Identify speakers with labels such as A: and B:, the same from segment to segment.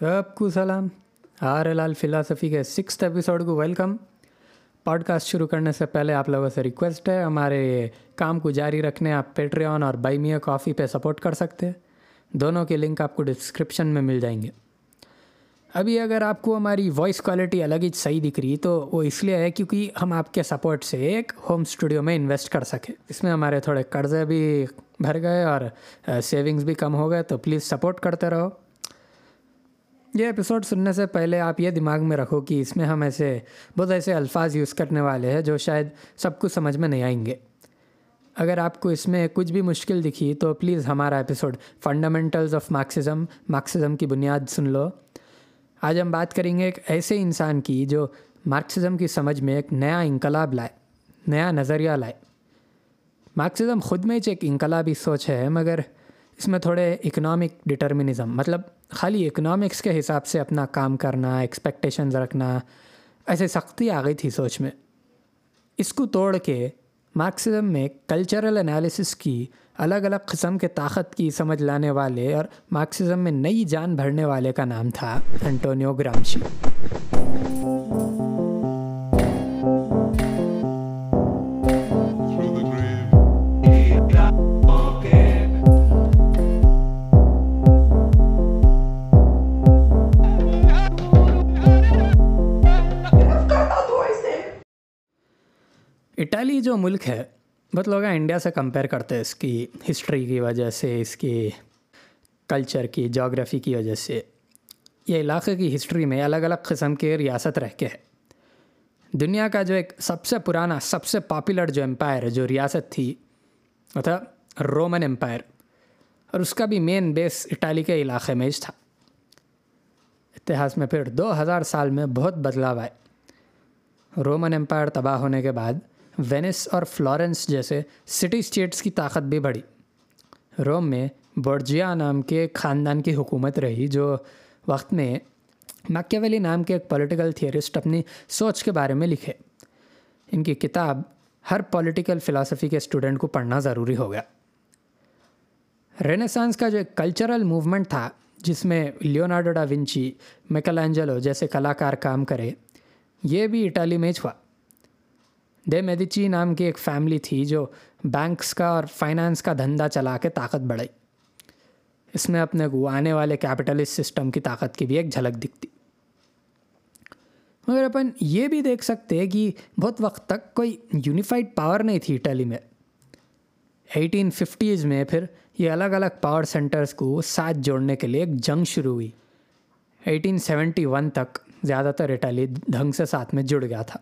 A: سب کو سلام۔ R L آل philosophy کے سکس ایپیسوڈ کو ویلکم پوڈ کاسٹ شروع کرنے سے پہلے آپ لوگوں سے ریکویسٹ ہے، ہمارے کام کو جاری رکھنے آپ پیٹری آن اور بائی بائیمیا کافی پہ سپورٹ کر سکتے ہیں۔ دونوں کے لنک آپ کو ڈسکرپشن میں مل جائیں گے۔ ابھی اگر آپ کو ہماری وائس کوالٹی الگ ہی صحیح دکھ رہی، تو وہ اس لیے ہے کیونکہ ہم آپ کے سپورٹ سے ایک ہوم اسٹوڈیو میں انویسٹ کر سکیں اس میں ہمارے تھوڑے قرضے بھی بھر گئے اور uh, سیونگس بھی کم ہو گئے، تو پلیز سپورٹ کرتے رہو۔ یہ ایپیسوڈ سننے سے پہلے آپ یہ دماغ میں رکھو کہ اس میں ہم ایسے بہت ایسے الفاظ یوز کرنے والے ہیں جو شاید سب کو سمجھ میں نہیں آئیں گے۔ اگر آپ کو اس میں کچھ بھی مشکل دکھی تو پلیز ہمارا episode fundamentals of Marxism Marxism کی بنیاد سن لو۔ آج ہم بات کریں گے ایک ایسے انسان کی جو مارکسزم کی سمجھ میں ایک نیا انقلاب لائے، نیا نظریہ لائے۔ مارکسزم خود میں ایک انقلابی سوچ ہے، مگر اس میں تھوڑے اکنامک ڈٹرمنزم مطلب خالی اکنامکس کے حساب سے اپنا کام کرنا ایکسپیکٹیشنز رکھنا، ایسے سختی آ گئی تھی سوچ میں۔ اس کو توڑ کے مارکسزم میں کلچرل انالیسس کی الگ الگ قسم کے طاقت کی سمجھ لانے والے اور مارکسزم میں نئی جان بھرنے والے کا نام تھا انٹونیو گرامشی اٹالی جو ملک ہے، بہت لوگ انڈیا سے کمپیئر کرتے ہیں اس کی ہسٹری کی وجہ سے، اس کی کلچر کی جاگرافی کی وجہ سے۔ یہ علاقے کی ہسٹری میں الگ الگ قسم کے ریاست رہ کے ہے دنیا کا جو ایک سب سے پرانا، سب سے پاپولر جو امپائر جو ریاست تھی وہ تھا رومن امپائر اور اس کا بھی مین بیس اٹالی کے علاقے میں ہی تھا۔ اتہاس میں پھر دو ہزار سال میں بہت بدلاؤ آئے۔ رومن امپائر تباہ ہونے کے بعد وینس اور فلورنس جیسے سٹی اسٹیٹس کی طاقت بھی بڑھی۔ روم میں برجیا نام کے خاندان کی حکومت رہی جو وقت میں مکیولی نام کے ایک پولیٹیکل تھیورسٹ اپنی سوچ کے بارے میں لکھے۔ ان کی کتاب ہر پولیٹیکل فلاسفی کے اسٹوڈنٹ کو پڑھنا ضروری ہو گیا۔ رینیسانس کا جو ایک کلچرل موومنٹ تھا، جس میں لیونارڈو ڈا ونچی میکل اینجلو جیسے کلاکار کام کرے، یہ بھی اٹالی میں ہوا۔ دے میدیچی نام کی ایک فیملی تھی جو بینکس کا اور فائنانس کا دھندا چلا کے طاقت بڑھائی۔ اس میں اپنے کو آنے والے کیپٹلسٹ سسٹم کی طاقت کی بھی ایک جھلک دکھتی۔ مگر اپن یہ بھی دیکھ سکتے کہ بہت وقت تک کوئی یونیفائڈ پاور نہیں تھی اٹلی میں۔ ایٹین ففٹیز میں پھر یہ الگ الگ پاور سینٹرز کو ساتھ جوڑنے کے لیے ایک جنگ شروع ہوئی۔ ایٹین سیونٹی ون تک زیادہ تر اٹلی ڈھنگ سے ساتھ میں جڑ گیا تھا۔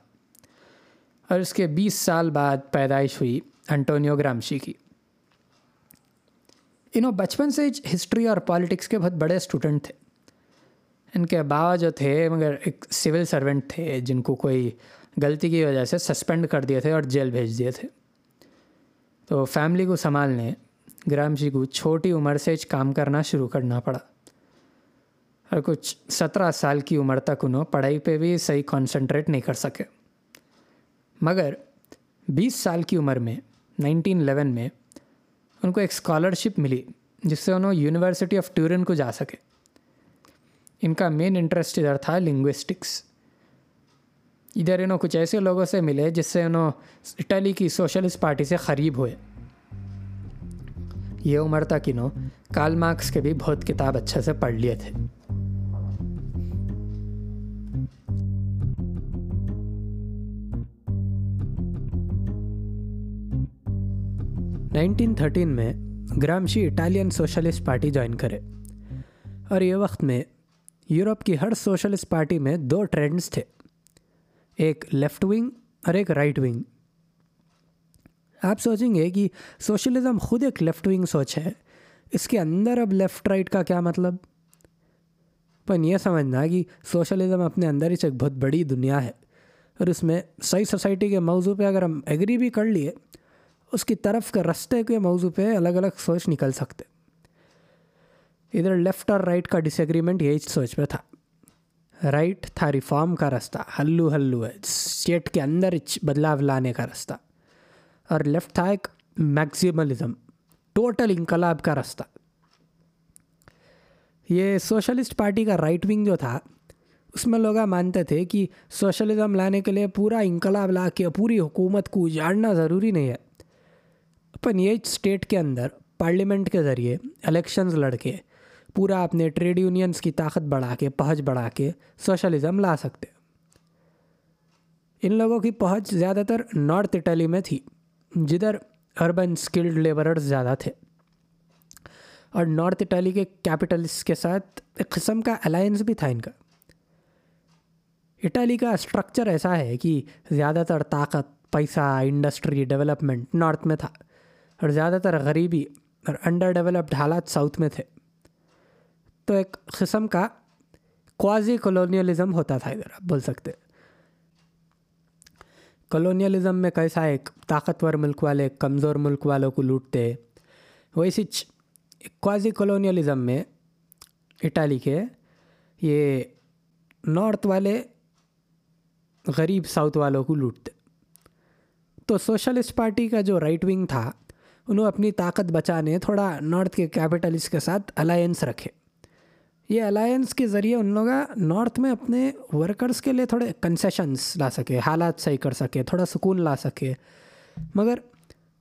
A: اور اس کے بیس سال بعد پیدائش ہوئی انٹونیو گرامشی کی۔ انہوں بچپن سے ہسٹری اور پالیٹکس کے بہت بڑے اسٹوڈنٹ تھے۔ ان کے بابا جو تھے، مگر ایک سول سرونٹ تھے جن کو کوئی غلطی کی وجہ سے سسپینڈ کر دیے تھے اور جیل بھیج دیے تھے۔ تو فیملی کو سنبھالنے گرامشی کو چھوٹی عمر سے کام کرنا شروع کرنا پڑا۔ اور کچھ سترہ سال کی عمر تک انہوں پڑھائی پہ بھی صحیح کانسنٹریٹ نہیں کر سکے۔ مگر بیس سال کی عمر میں، نائنٹین الیون میں، ان کو ایک اسکالرشپ ملی جس سے انہوں یونیورسٹی آف ٹیورن کو جا سکے۔ ان کا مین انٹرسٹ ادھر تھا لنگوسٹکس ادھر انہوں کچھ ایسے لوگوں سے ملے جس سے انہوں اٹلی کی سوشلسٹ پارٹی سے قریب ہوئے۔ یہ عمر تک انہوں کارل مارکس کے بھی بہت کتاب اچھے سے پڑھ لیے تھے۔ نائنٹین تھرٹین میں Gramsci Italian socialist party join کرے۔ اور یہ وقت میں یورپ کی ہر سوشلسٹ پارٹی میں دو ٹرینڈز تھے۔ ایک لیفٹ ونگ اور ایک رائٹ ونگ۔ آپ سوچیں گے کہ سوشلزم خود ایک لیفٹ ونگ سوچ ہے۔ اس کے اندر اب لیفٹ رائٹ کا کیا مطلب؟ پن یہ سمجھنا کہ سوشلزم اپنے اندر ہی ایک بہت بڑی دنیا ہے۔ اور اس میں صحیح سوسائٹی کے موضوع پہ اگر ہم ایگری بھی کر لیے اس کی طرف کے رستے کے موضوع پہ الگ الگ سوچ نکل سکتے ادھر لیفٹ اور رائٹ کا ڈس ایگریمنٹ یہی سوچ پہ تھا رائٹ تھا ریفارم کا راستہ ہلو ہلو ہے اسٹیٹ کے اندر بدلاؤ لانے کا رستہ اور لیفٹ تھا ایک میگزیملزم ٹوٹل انقلاب کا راستہ یہ سوشلسٹ پارٹی کا رائٹ ونگ جو تھا اس میں لوگ مانتے تھے کہ سوشلزم لانے کے لیے پورا انقلاب لا کے پوری حکومت کو اجاڑنا ضروری نہیں ہے اپن اسٹیٹ کے اندر پارلیمنٹ کے ذریعے الیکشنز لڑ کے پورا اپنے ٹریڈ یونینس کی طاقت بڑھا کے پہنچ بڑھا کے سوشلزم لا سکتے۔ ان لوگوں کی پہنچ زیادہ تر نارتھ اٹلی میں تھی، جدھر اربن اسکلڈ لیبررز زیادہ تھے۔ اور نارتھ اٹلی کے کیپٹلس کے ساتھ ایک قسم کا الائنس بھی تھا ان کا۔ اٹلی کا اسٹرکچر ایسا ہے کہ زیادہ تر طاقت، پیسہ انڈسٹری ڈیولپمنٹ نارتھ میں تھا۔ اور زیادہ تر غریبی اور انڈر ڈیولپڈ حالات ساؤتھ میں تھے۔ تو ایک قسم کا کوازی کلونیلزم ہوتا تھا ادھر، آپ بول سکتے۔ کلونیلزم میں کیسا ایک طاقتور ملک والے کمزور ملک والوں کو لوٹتے ویسی کوازی کلونیلزم میں اٹالی کے یہ نارتھ والے غریب ساؤتھ والوں کو لوٹتے۔ تو سوشلسٹ پارٹی کا جو رائٹ ونگ تھا انہوں اپنی طاقت بچانے، تھوڑا نارتھ کے کیپٹلس کے ساتھ الائنس رکھے۔ یہ الائنس کے ذریعے ان لوگ نارتھ میں اپنے ورکرس کے لیے تھوڑے کنسیشنس لا سکے، حالات صحیح کر سکے، تھوڑا سکون لا سکے۔ مگر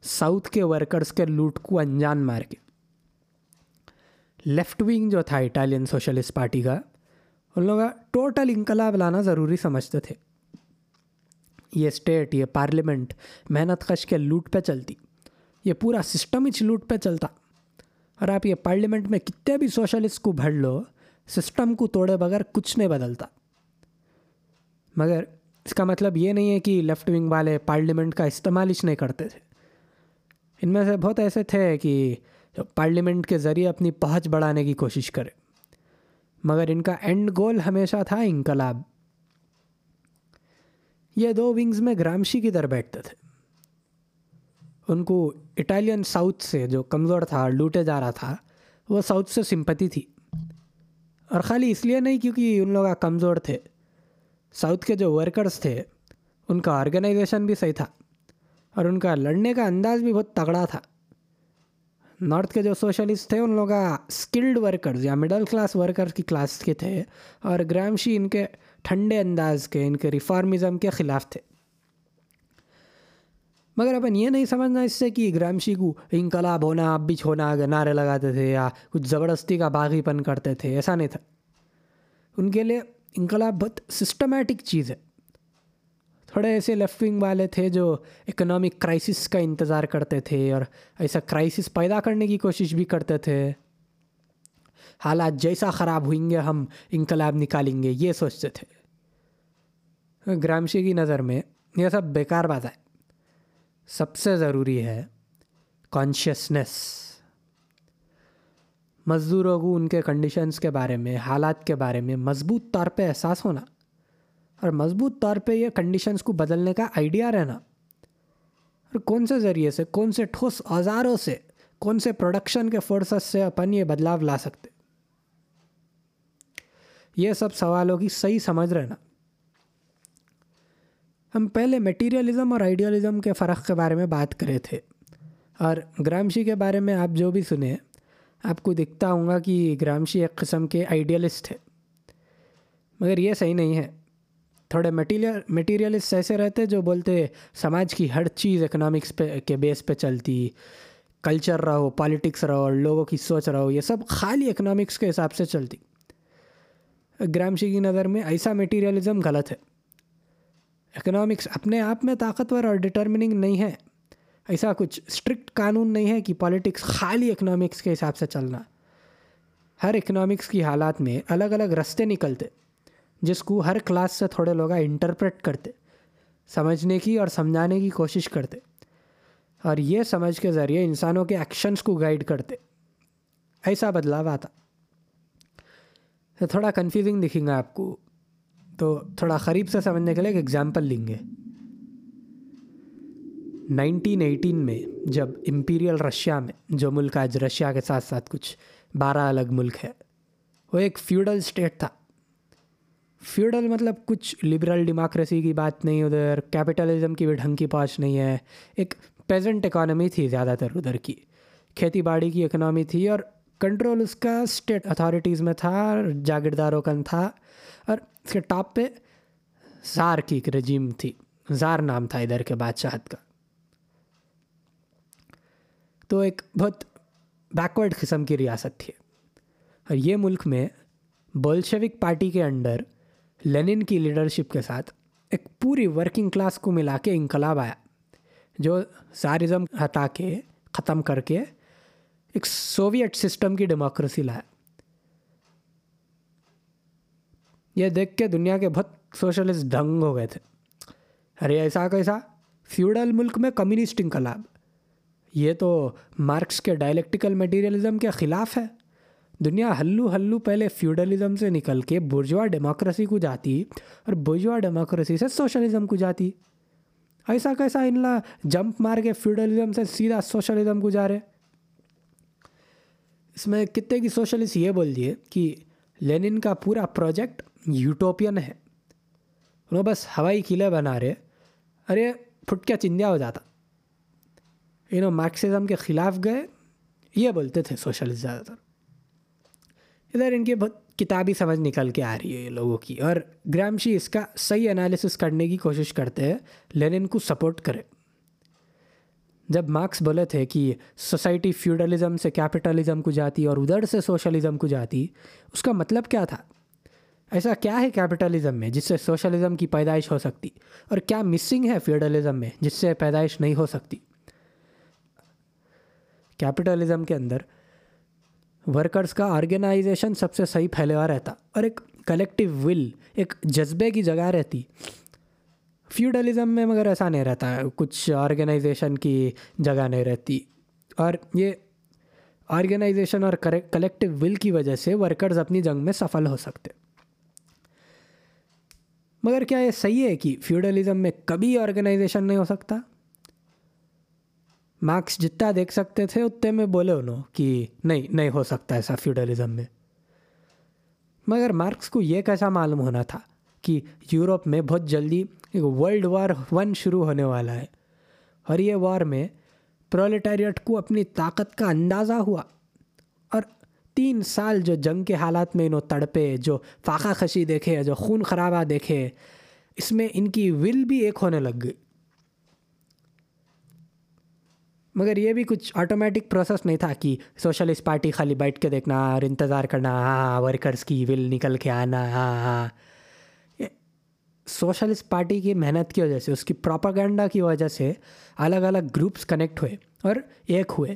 A: ساؤتھ کے ورکرس کے لوٹ کو انجان مار کے۔ لیفٹ ونگ جو تھا اٹالین سوشلسٹ پارٹی کا، ان لوگ ٹوٹل انقلاب لانا ضروری سمجھتے تھے۔ یہ اسٹیٹ یہ پارلیمنٹ محنت کش کے لوٹ پہ چلتی۔ یہ پورا سسٹم ہی لوٹ پہ چلتا۔ اور آپ یہ پارلیمنٹ میں کتنے بھی سوشلسٹ کو بھر لو، سسٹم کو توڑے بغیر کچھ نہیں بدلتا۔ مگر اس کا مطلب یہ نہیں ہے کہ لیفٹ ونگ والے پارلیمنٹ کا استعمال ہی نہیں کرتے تھے۔ ان میں سے بہت ایسے تھے کہ پارلیمنٹ کے ذریعے اپنی پہنچ بڑھانے کی کوشش کرے۔ مگر ان کا اینڈ گول ہمیشہ تھا انقلاب۔ یہ دو ونگز میں گرامشی کی در بیٹھتے تھے۔ ان کو اٹالین ساؤتھ سے جو کمزور تھا، لوٹے جا رہا تھا، وہ ساؤتھ سے سمپتی تھی۔ اور خالی اس لیے نہیں کیونکہ ان لوگ کمزور تھے۔ ساؤتھ کے جو ورکرز تھے، ان کا آرگنائزیشن بھی صحیح تھا۔ اور ان کا لڑنے کا انداز بھی بہت تگڑا تھا۔ نارتھ کے جو سوشلسٹ تھے، ان لوگ اسکلڈ ورکرز یا مڈل کلاس ورکرز کی کلاس کے تھے۔ اور گرامشی ان کے ٹھنڈے انداز کے، ان کے ریفارمزم کے خلاف تھے۔ مگر اپن یہ نہیں سمجھنا اس سے کہ گرامشی کو انقلاب ہونا، اب بھی چھونا نعرے لگاتے تھے یا کچھ زبردستی کا باغی پن کرتے تھے، ایسا نہیں تھا۔ ان کے لیے انقلاب بہت سسٹمیٹک چیز ہے۔ تھوڑے ایسے لیفٹ ونگ والے تھے جو اکنامک کرائسس کا انتظار کرتے تھے اور ایسا کرائسس پیدا کرنے کی کوشش بھی کرتے تھے۔ حالات جیسا خراب ہوئیں گے، ہم انقلاب نکالیں گے، یہ سوچتے تھے۔ گرامشی کی نظر میں یہ سب بیکار بات ہے۔ سب سے ضروری ہے کانشیسنیس مزدوروں کو ان کے کنڈیشنز کے بارے میں، حالات کے بارے میں مضبوط طور پہ احساس ہونا اور مضبوط طور پہ یہ کنڈیشنز کو بدلنے کا آئیڈیا رہنا۔ اور کون سے ذریعے سے، کون سے ٹھوس اوزاروں سے، کون سے پروڈکشن کے فورسز سے اپن یہ بدلاؤ لا سکتے؟ یہ سب سوالوں کی صحیح سمجھ رہنا۔ ہم پہلے میٹیریلزم اور آئیڈیالزم کے فرق کے بارے میں بات کرے تھے۔ اور گرامشی کے بارے میں آپ جو بھی سنیں، آپ کو دکھتا ہوں گا کہ گرامشی ایک قسم کے آئیڈیالسٹ ہے۔ مگر یہ صحیح نہیں ہے۔ تھوڑے میٹیریل میٹیریلسٹ ایسے رہتے جو بولتے سماج کی ہر چیز اکنامکس پہ، کے بیس پہ چلتی کلچر رہو پالیٹکس رہو اور لوگوں کی سوچ رہو، یہ سب خالی اکنامکس کے حساب سے چلتی۔ گرامشی کی نظر میں ایسا میٹیریلزم غلط ہے۔ اکنامکس اپنے آپ میں طاقتور اور ڈٹرمننگ نہیں ہے۔ ایسا کچھ اسٹرکٹ قانون نہیں ہے کہ پالیٹکس خالی اکنامکس کے حساب سے چلنا۔ ہر اکنامکس کی حالات میں الگ الگ رستے نکلتے، جس کو ہر کلاس سے تھوڑے لوگ انٹرپریٹ کرتے، سمجھنے کی اور سمجھانے کی کوشش کرتے۔ اور یہ سمجھ کے ذریعے انسانوں کے ایکشنس کو گائیڈ کرتے۔ ایسا بدلاؤ آتا۔ تھوڑا کنفیوزنگ دکھیں گا آپ کو۔ تو تھوڑا قریب سے سمجھنے کے لیے ایک ایگزامپل لیں گے۔ نائنٹین ایٹین میں جب امپیریل رشیا میں، جو ملک آج رشیا کے ساتھ ساتھ کچھ بارہ الگ ملک ہے وہ ایک فیوڈل اسٹیٹ تھا۔ فیوڈل مطلب کچھ لبرل ڈیموکریسی کی بات نہیں، ادھر کیپٹلزم کی بھی ڈھنگ کی پہنچ نہیں ہے۔ ایک پیزنٹ اکانومی تھی زیادہ تر ادھر کی۔ کھیتی باڑی کی اکنامی تھی اور کنٹرول اس کا اسٹیٹ اتھارٹیز میں تھا، جاگیرداروں کا تھا۔ اس کے ٹاپ پہ زار کی ایک رجیم تھی۔ زار نام تھا ادھر کے بادشاہت کا۔ تو ایک بہت بیکورڈ قسم کی ریاست تھی۔ اور یہ ملک میں بولشوک پارٹی کے انڈر لینن کی لیڈرشپ کے ساتھ ایک پوری ورکنگ کلاس کو ملا کے انقلاب آیا، جو زارزم ہٹا کے ختم کر کے ایک سوویٹ سسٹم کی ڈیموکریسی لایا۔ یہ دیکھ کے دنیا کے بہت سوشلسٹ ڈھنگ ہو گئے تھے۔ ارے، ایسا کیسا فیوڈل ملک میں کمیونسٹ انقلاب یہ تو مارکس کے ڈائلیکٹیکل میٹیریلزم کے خلاف ہے۔ دنیا ہلو ہلو پہلے فیوڈلزم سے نکل کے برجوا ڈیموکریسی کو جاتی اور برجوا ڈیموکریسی سے سوشلزم کو جاتی۔ ایسا کیسا ان لا جمپ مار کے فیوڈلزم سے سیدھا سوشلزم کو جا رہے۔ اس میں کتے کی سوشلسٹ یہ بول دیے کہ لینن کا پورا پروجیکٹ یوٹوپین ہے۔ انہوں بس ہوائی قلعے بنا رہے۔ ارے، پھٹ کیا چندیا ہو جاتا۔ انہوں مارکسزم کے خلاف گئے۔ یہ بولتے تھے سوشلسٹ زیادہ تر۔ ادھر ان کی بہت کتابی سمجھ نکل کے آ رہی ہے یہ لوگوں کی۔ اور گرامشی اس کا صحیح انالیسس کرنے کی کوشش کرتے ہیں۔ لینن کو سپورٹ کرے۔ جب مارکس بولے تھے کہ سوسائٹی فیوڈلزم سے کیپٹلزم کو جاتی اور ادھر سے سوشلزم کو جاتی، اس کا مطلب کیا تھا؟ ایسا کیا ہے کیپٹلزم میں جس سے سوشلزم کی پیدائش ہو سکتی؟ اور کیا مسنگ ہے فیوڈلزم میں جس سے پیدائش نہیں ہو سکتی؟ کیپٹلزم کے اندر ورکرز کا آرگنائزیشن سب سے صحیح پھیلے ہوا رہتا اور ایک کلیکٹیو ول ایک جذبے کی جگہ رہتی۔ فیوڈلزم میں مگر ایسا نہیں رہتا، کچھ آرگنائزیشن کی جگہ نہیں رہتی۔ اور یہ آرگنائزیشن اور کلیکٹیو ول کی وجہ سے ورکرز اپنی جنگ میں سفل ہو سکتے۔ مگر کیا یہ صحیح ہے کہ فیوڈلزم میں کبھی آرگنائزیشن نہیں ہو سکتا؟ مارکس جتنا دیکھ سکتے تھے، اتنے میں بولے انہوں کہ نہیں نہیں ہو سکتا ایسا فیوڈلزم میں۔ مگر مارکس کو یہ کیسا معلوم ہونا تھا کہ یورپ میں بہت جلدی ایک ورلڈ وار ون شروع ہونے والا ہے۔ اور یہ وار میں پرولیٹیریٹ کو اپنی طاقت کا اندازہ ہوا۔ تین سال جو جنگ کے حالات میں انہوں تڑپے، جو فاقہ خشی دیکھے، جو خون خرابہ دیکھے، اس میں ان کی ول بھی ایک ہونے لگ گئی۔ مگر یہ بھی کچھ آٹومیٹک پروسیس نہیں تھا کہ سوشلسٹ پارٹی خالی بیٹھ کے دیکھنا، اور انتظار کرنا ہاں, ہاں، ورکرز کی ول نکل کے آنا ہاں ہاں۔ سوشلسٹ پارٹی کی محنت کی وجہ سے، اس کی پراپاگینڈا کی وجہ سے الگ الگ گروپس کنیکٹ ہوئے اور ایک ہوئے۔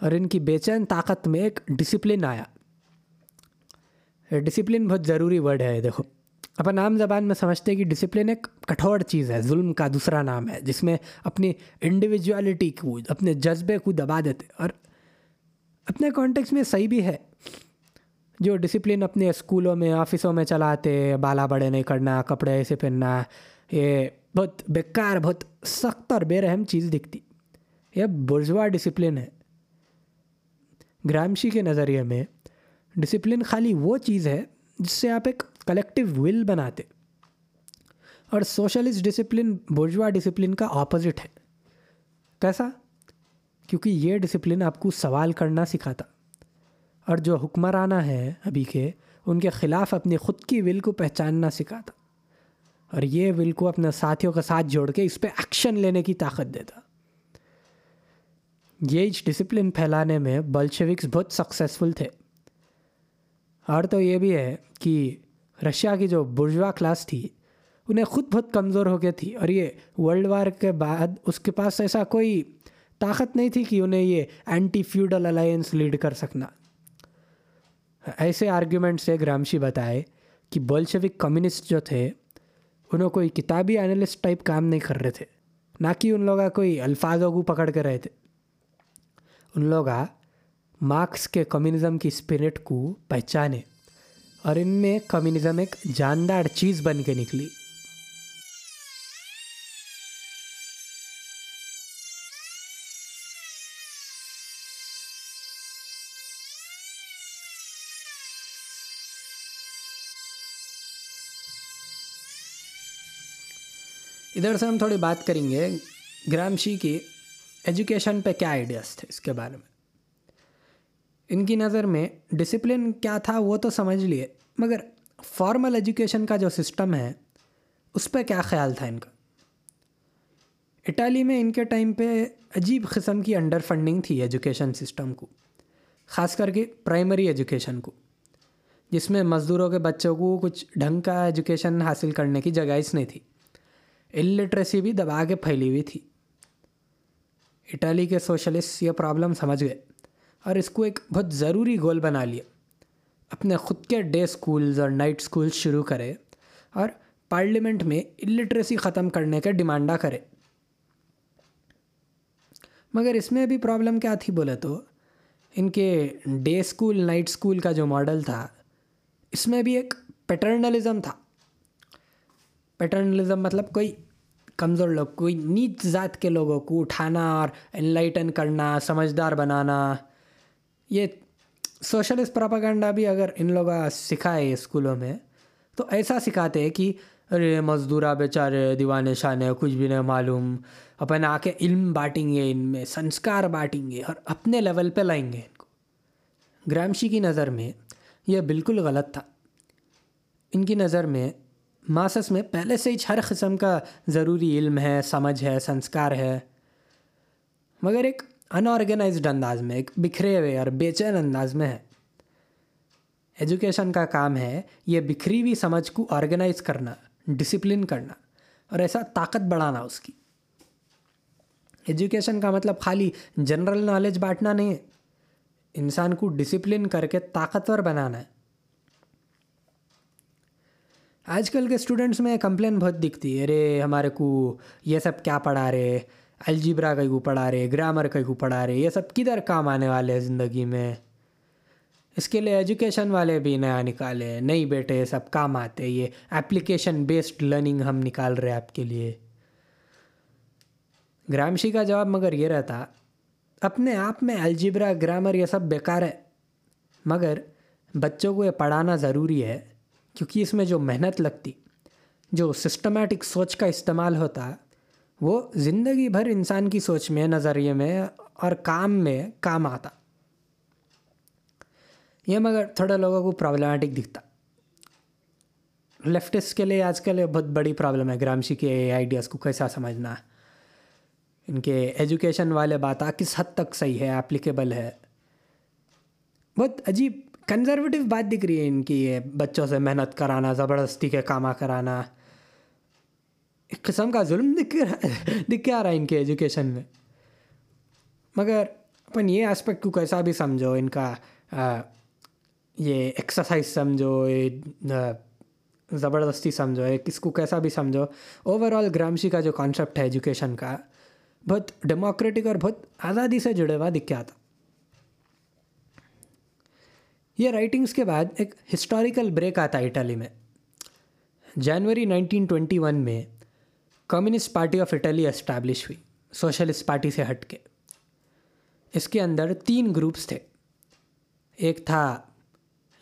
A: اور ان کی بے چین طاقت میں ایک ڈسپلن آیا۔ ڈسپلن بہت ضروری ورڈ ہے، دیکھو۔ اپن عام زبان میں سمجھتے ہیں کہ ڈسپلن ایک کٹھوڑ چیز ہے، ظلم کا دوسرا نام ہے، جس میں اپنی انڈیویجوالٹی کو، اپنے جذبے کو دبا دیتے اور اپنے کانٹیکس میں صحیح بھی ہے۔ جو ڈسپلن اپنے اسکولوں میں آفسوں میں چلاتے بالا بڑے نہیں کرنا، کپڑے ایسے پہننا، یہ بہت بیکار، بہت سخت اور بے رحم چیز دکھتی۔ یہ برجوا ڈسپلن ہے۔ گرامشی کے نظریے میں ڈسپلن خالی وہ چیز ہے جس سے آپ ایک کلیکٹیو ول بناتے اور سوشلسٹ ڈسپلن بورجوا ڈسپلن کا آپوزٹ ہے۔ کیسا؟ کیونکہ یہ ڈسپلن آپ کو سوال کرنا سکھاتا۔ اور جو حکمرانہ ہیں ابھی کے، ان کے خلاف اپنی خود کی ول کو پہچاننا سکھاتا۔ اور یہ ول کو اپنے ساتھیوں کے ساتھ جوڑ کے اس پہ ایکشن لینے کی طاقت دیتا۔ گیج ڈسپلن پھیلانے میں بلشوکس بہت سکسیزفل تھے۔ اور تو یہ بھی ہے کہ رشیا کی جو برجوا کلاس تھی، انہیں خود بہت کمزور ہو گئی تھی اور یہ ورلڈ وار کے بعد اس کے پاس ایسا کوئی طاقت نہیں تھی کہ انہیں یہ اینٹی فیوڈل الائنس لیڈ کر سکنا۔ ایسے آرگیومنٹ سے گرامشی بتائے کہ بولشوک کمیونسٹ جو تھے، انہوں کوئی کتابی انالسٹ ٹائپ کام نہیں کر رہے تھے۔ نہ کہ ان لوگوں کوئی الفاظوں کو پکڑ کے رہے تھے۔ ان لوگا مارکس کے کمیونزم کی اسپرٹ کو پہچانے اور ان میں کمیونزم ایک جاندار چیز بن کے نکلی۔ ادھر سے ہم تھوڑی بات کریں گے، گرامشی کی۔ ایجوکیشن پہ کیا آئیڈیاز تھے اس کے بارے میں ان کی نظر میں ڈسپلن کیا تھا وہ تو سمجھ لیے مگر فارمل ایجوکیشن کا جو سسٹم ہے اس پہ کیا خیال تھا ان کا اٹالی میں ان کے ٹائم پہ عجیب قسم کی انڈر فنڈنگ تھی ایجوکیشن سسٹم کو خاص کر کے پرائمری ایجوکیشن کو جس میں مزدوروں کے بچوں کو کچھ ڈھنگ کا ایجوکیشن حاصل کرنے کی جگہ اس نہیں تھی لٹریسی بھی دبا کے پھیلی ہوئی تھی اٹالی کے سوشلسٹ یہ پرابلم سمجھ گئے اور اس کو ایک بہت ضروری گول بنا لیا۔ اپنے خود کے ڈے اسکولز اور نائٹ اسکولز شروع کرے اور پارلیمنٹ میں الٹریسی ختم کرنے کے ڈیمانڈا کرے۔ مگر اس میں بھی پرابلم کیا تھی بولے تو؟ ان کے ڈے اسکول نائٹ اسکول کا جو ماڈل تھا، اس میں بھی ایک پیٹرنلزم تھا۔ پیٹرنلزم مطلب کوئی کمزور لوگ، کوئی نیچ ذات کے لوگوں کو اٹھانا اور انلائٹن کرنا، سمجھدار بنانا۔ یہ سوشلسٹ پراپاگنڈا بھی اگر ان لوگ سکھائے اسکولوں میں، تو ایسا سکھاتے ہیں کہ ارے مزدورہ بیچارے، دیوانے شانے کچھ بھی نہیں معلوم۔ اپن آ کے علم بانٹیں گے، ان میں سنسکار بانٹیں گے اور اپنے لیول پہ لائیں گے ان کو۔ گرامشی کی نظر میں یہ بالکل غلط تھا۔ ان کی نظر میں ماسس میں پہلے سے ہی ہر قسم کا ضروری علم ہے، سمجھ ہے، سنسکار ہے۔ مگر ایک انآرگنائزڈ انداز میں، ایک بکھرے ہوئے اور بے چین انداز میں ہے۔ ایجوکیشن کا کام ہے یہ بکھری ہوئی سمجھ کو آرگنائز کرنا ڈسپلن کرنا اور ایسا طاقت بڑھانا اس کی۔ ایجوکیشن کا مطلب خالی جنرل نالج بانٹنا نہیں ہے۔ انسان کو ڈسپلن کر کے طاقتور بنانا ہے۔ آج کل کے اسٹوڈنٹس میں کمپلین بہت دکھتی ہے۔ ارے، ہمارے کو یہ سب کیا پڑھا رہے؟ الجیبرا کہیں کو پڑھا رہے گرامر کہیں کو پڑھا رہے، یہ سب کدھر کام آنے والے ہیں زندگی میں؟ اس کے لیے ایجوکیشن والے بھی نیا نکالے۔ نہیں بیٹے، یہ سب کام آتے یہ اپلیکیشن بیسڈ لرننگ ہم نکال رہے آپ کے لیے۔ گرامشی کا جواب مگر یہ رہتا، اپنے آپ میں الجبرا گرامر یہ سب بیکار ہے۔ مگر بچوں کو یہ پڑھانا ضروری ہے۔ کیونکہ اس میں جو محنت لگتی، جو سسٹمیٹک سوچ کا استعمال ہوتا، وہ زندگی بھر انسان کی سوچ میں، نظریے میں اور کام میں کام آتا۔ یہ مگر تھوڑے لوگوں کو پرابلمٹک دکھتا۔ لیفٹسٹ کے لیے آج کل بہت بڑی پرابلم ہے۔ گرامشی کے آئیڈیاز کو کیسا سمجھنا۔ ان کے ایجوکیشن والے بات کس حد تک صحیح ہے اپلیکیبل ہے۔ بہت عجیب کنزرویٹو بات دکھ رہی ہے ان کی، یہ بچوں سے محنت کرانا، زبردستی کے کامہ کرانا۔ ایک قسم کا ظلم دکھ دکھ کے آ رہا ہے ان کے ایجوکیشن میں۔ مگر اپن یہ اسپیکٹ کو کیسا بھی سمجھو، ان کا یہ ایکسرسائز سمجھو، یہ زبردستی سمجھو کس کو کیسا بھی سمجھو۔ اوور آل گرامشی کا جو کانسیپٹ ہے ایجوکیشن کا، بہت ڈیموکریٹک اور بہت آزادی سے جڑے ہوا دکھ کے آتا۔ یہ رائٹنگس کے بعد ایک ہسٹوریکل بریک آتا اٹلی میں۔ جنوری نائنٹین ٹوینٹی ون میں communist party of Italy establish ہوئی سوشلسٹ پارٹی سے ہٹ کے۔ اس کے اندر تین گروپس تھے۔ ایک تھا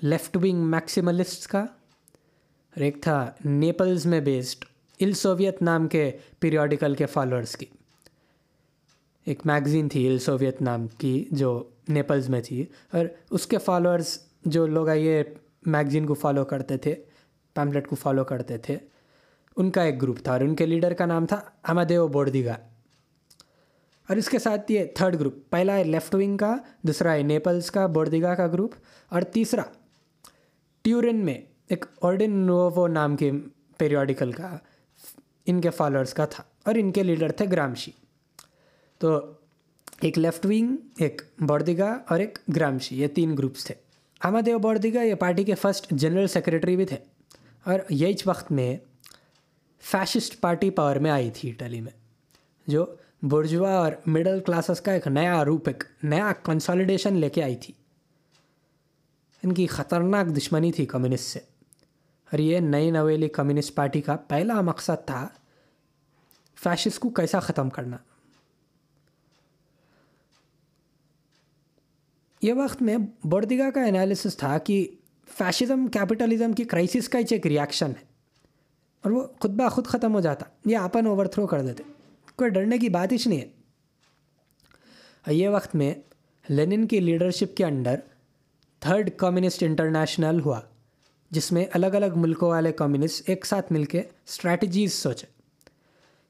A: لیفٹ ونگ میکسیملسٹ کا اور ایک تھا نیپلز میں بیسڈ ال سوویت نام کے پیریوڈیکل کے فالوورس کی۔ ایک میگزین تھی ال سوویت نام کی جو نیپلز میں تھی۔ اور اس کے فالوورس جو لوگ یہ میگزین کو فالو کرتے تھے پیمپلیٹ کو فالو کرتے تھے، ان کا ایک گروپ تھا اور ان کے لیڈر کا نام تھا امدیو بوردیگا اور اس کے ساتھ یہ تھرڈ گروپ پہلا ہے لیفٹ ونگ کا، دوسرا ہے نیپلز کا بوردیگا کا گروپ اور تیسرا ٹیورن میں ایک آرڈن نوو نام کے پیریوڈیکل کا، ان کے فالوورس کا تھا اور ان کے لیڈر تھے گرامشی۔ تو ایک لیفٹ ونگ ایک بوردیگا اور ایک گرامشی یہ تین گروپس تھے امدیو بوردیگا یہ پارٹی کے فرسٹ جنرل سیکریٹری بھی تھے اور یہی وقت میں فیشسٹ پارٹی پاور میں آئی تھی اٹلی میں جو برجوا اور مڈل کلاسز کا ایک نیا روپ ایک نیا کنسالیڈیشن لے کے آئی تھی ان کی خطرناک دشمنی تھی کمیونسٹ سے اور یہ نئی نویلی کمیونسٹ پارٹی کا پہلا مقصد تھا فیشس کو کیسا ختم کرنا یہ وقت میں بردگا کا انالیسس تھا کہ فیشزم کیپٹلزم کی کرائسس کا ایک ریاکشن ہے۔ اور وہ خود بخود ختم ہو جاتا۔ یہ آپن اوور تھرو کر دیتے۔ کوئی ڈرنے کی بات ہی نہیں ہے۔ یہ وقت میں لینن کی لیڈرشپ کے انڈر تھرڈ کمیونسٹ انٹرنیشنل ہوا، جس میں الگ الگ ملکوں والے کمیونسٹ ایک ساتھ مل کے اسٹریٹجیز سوچے۔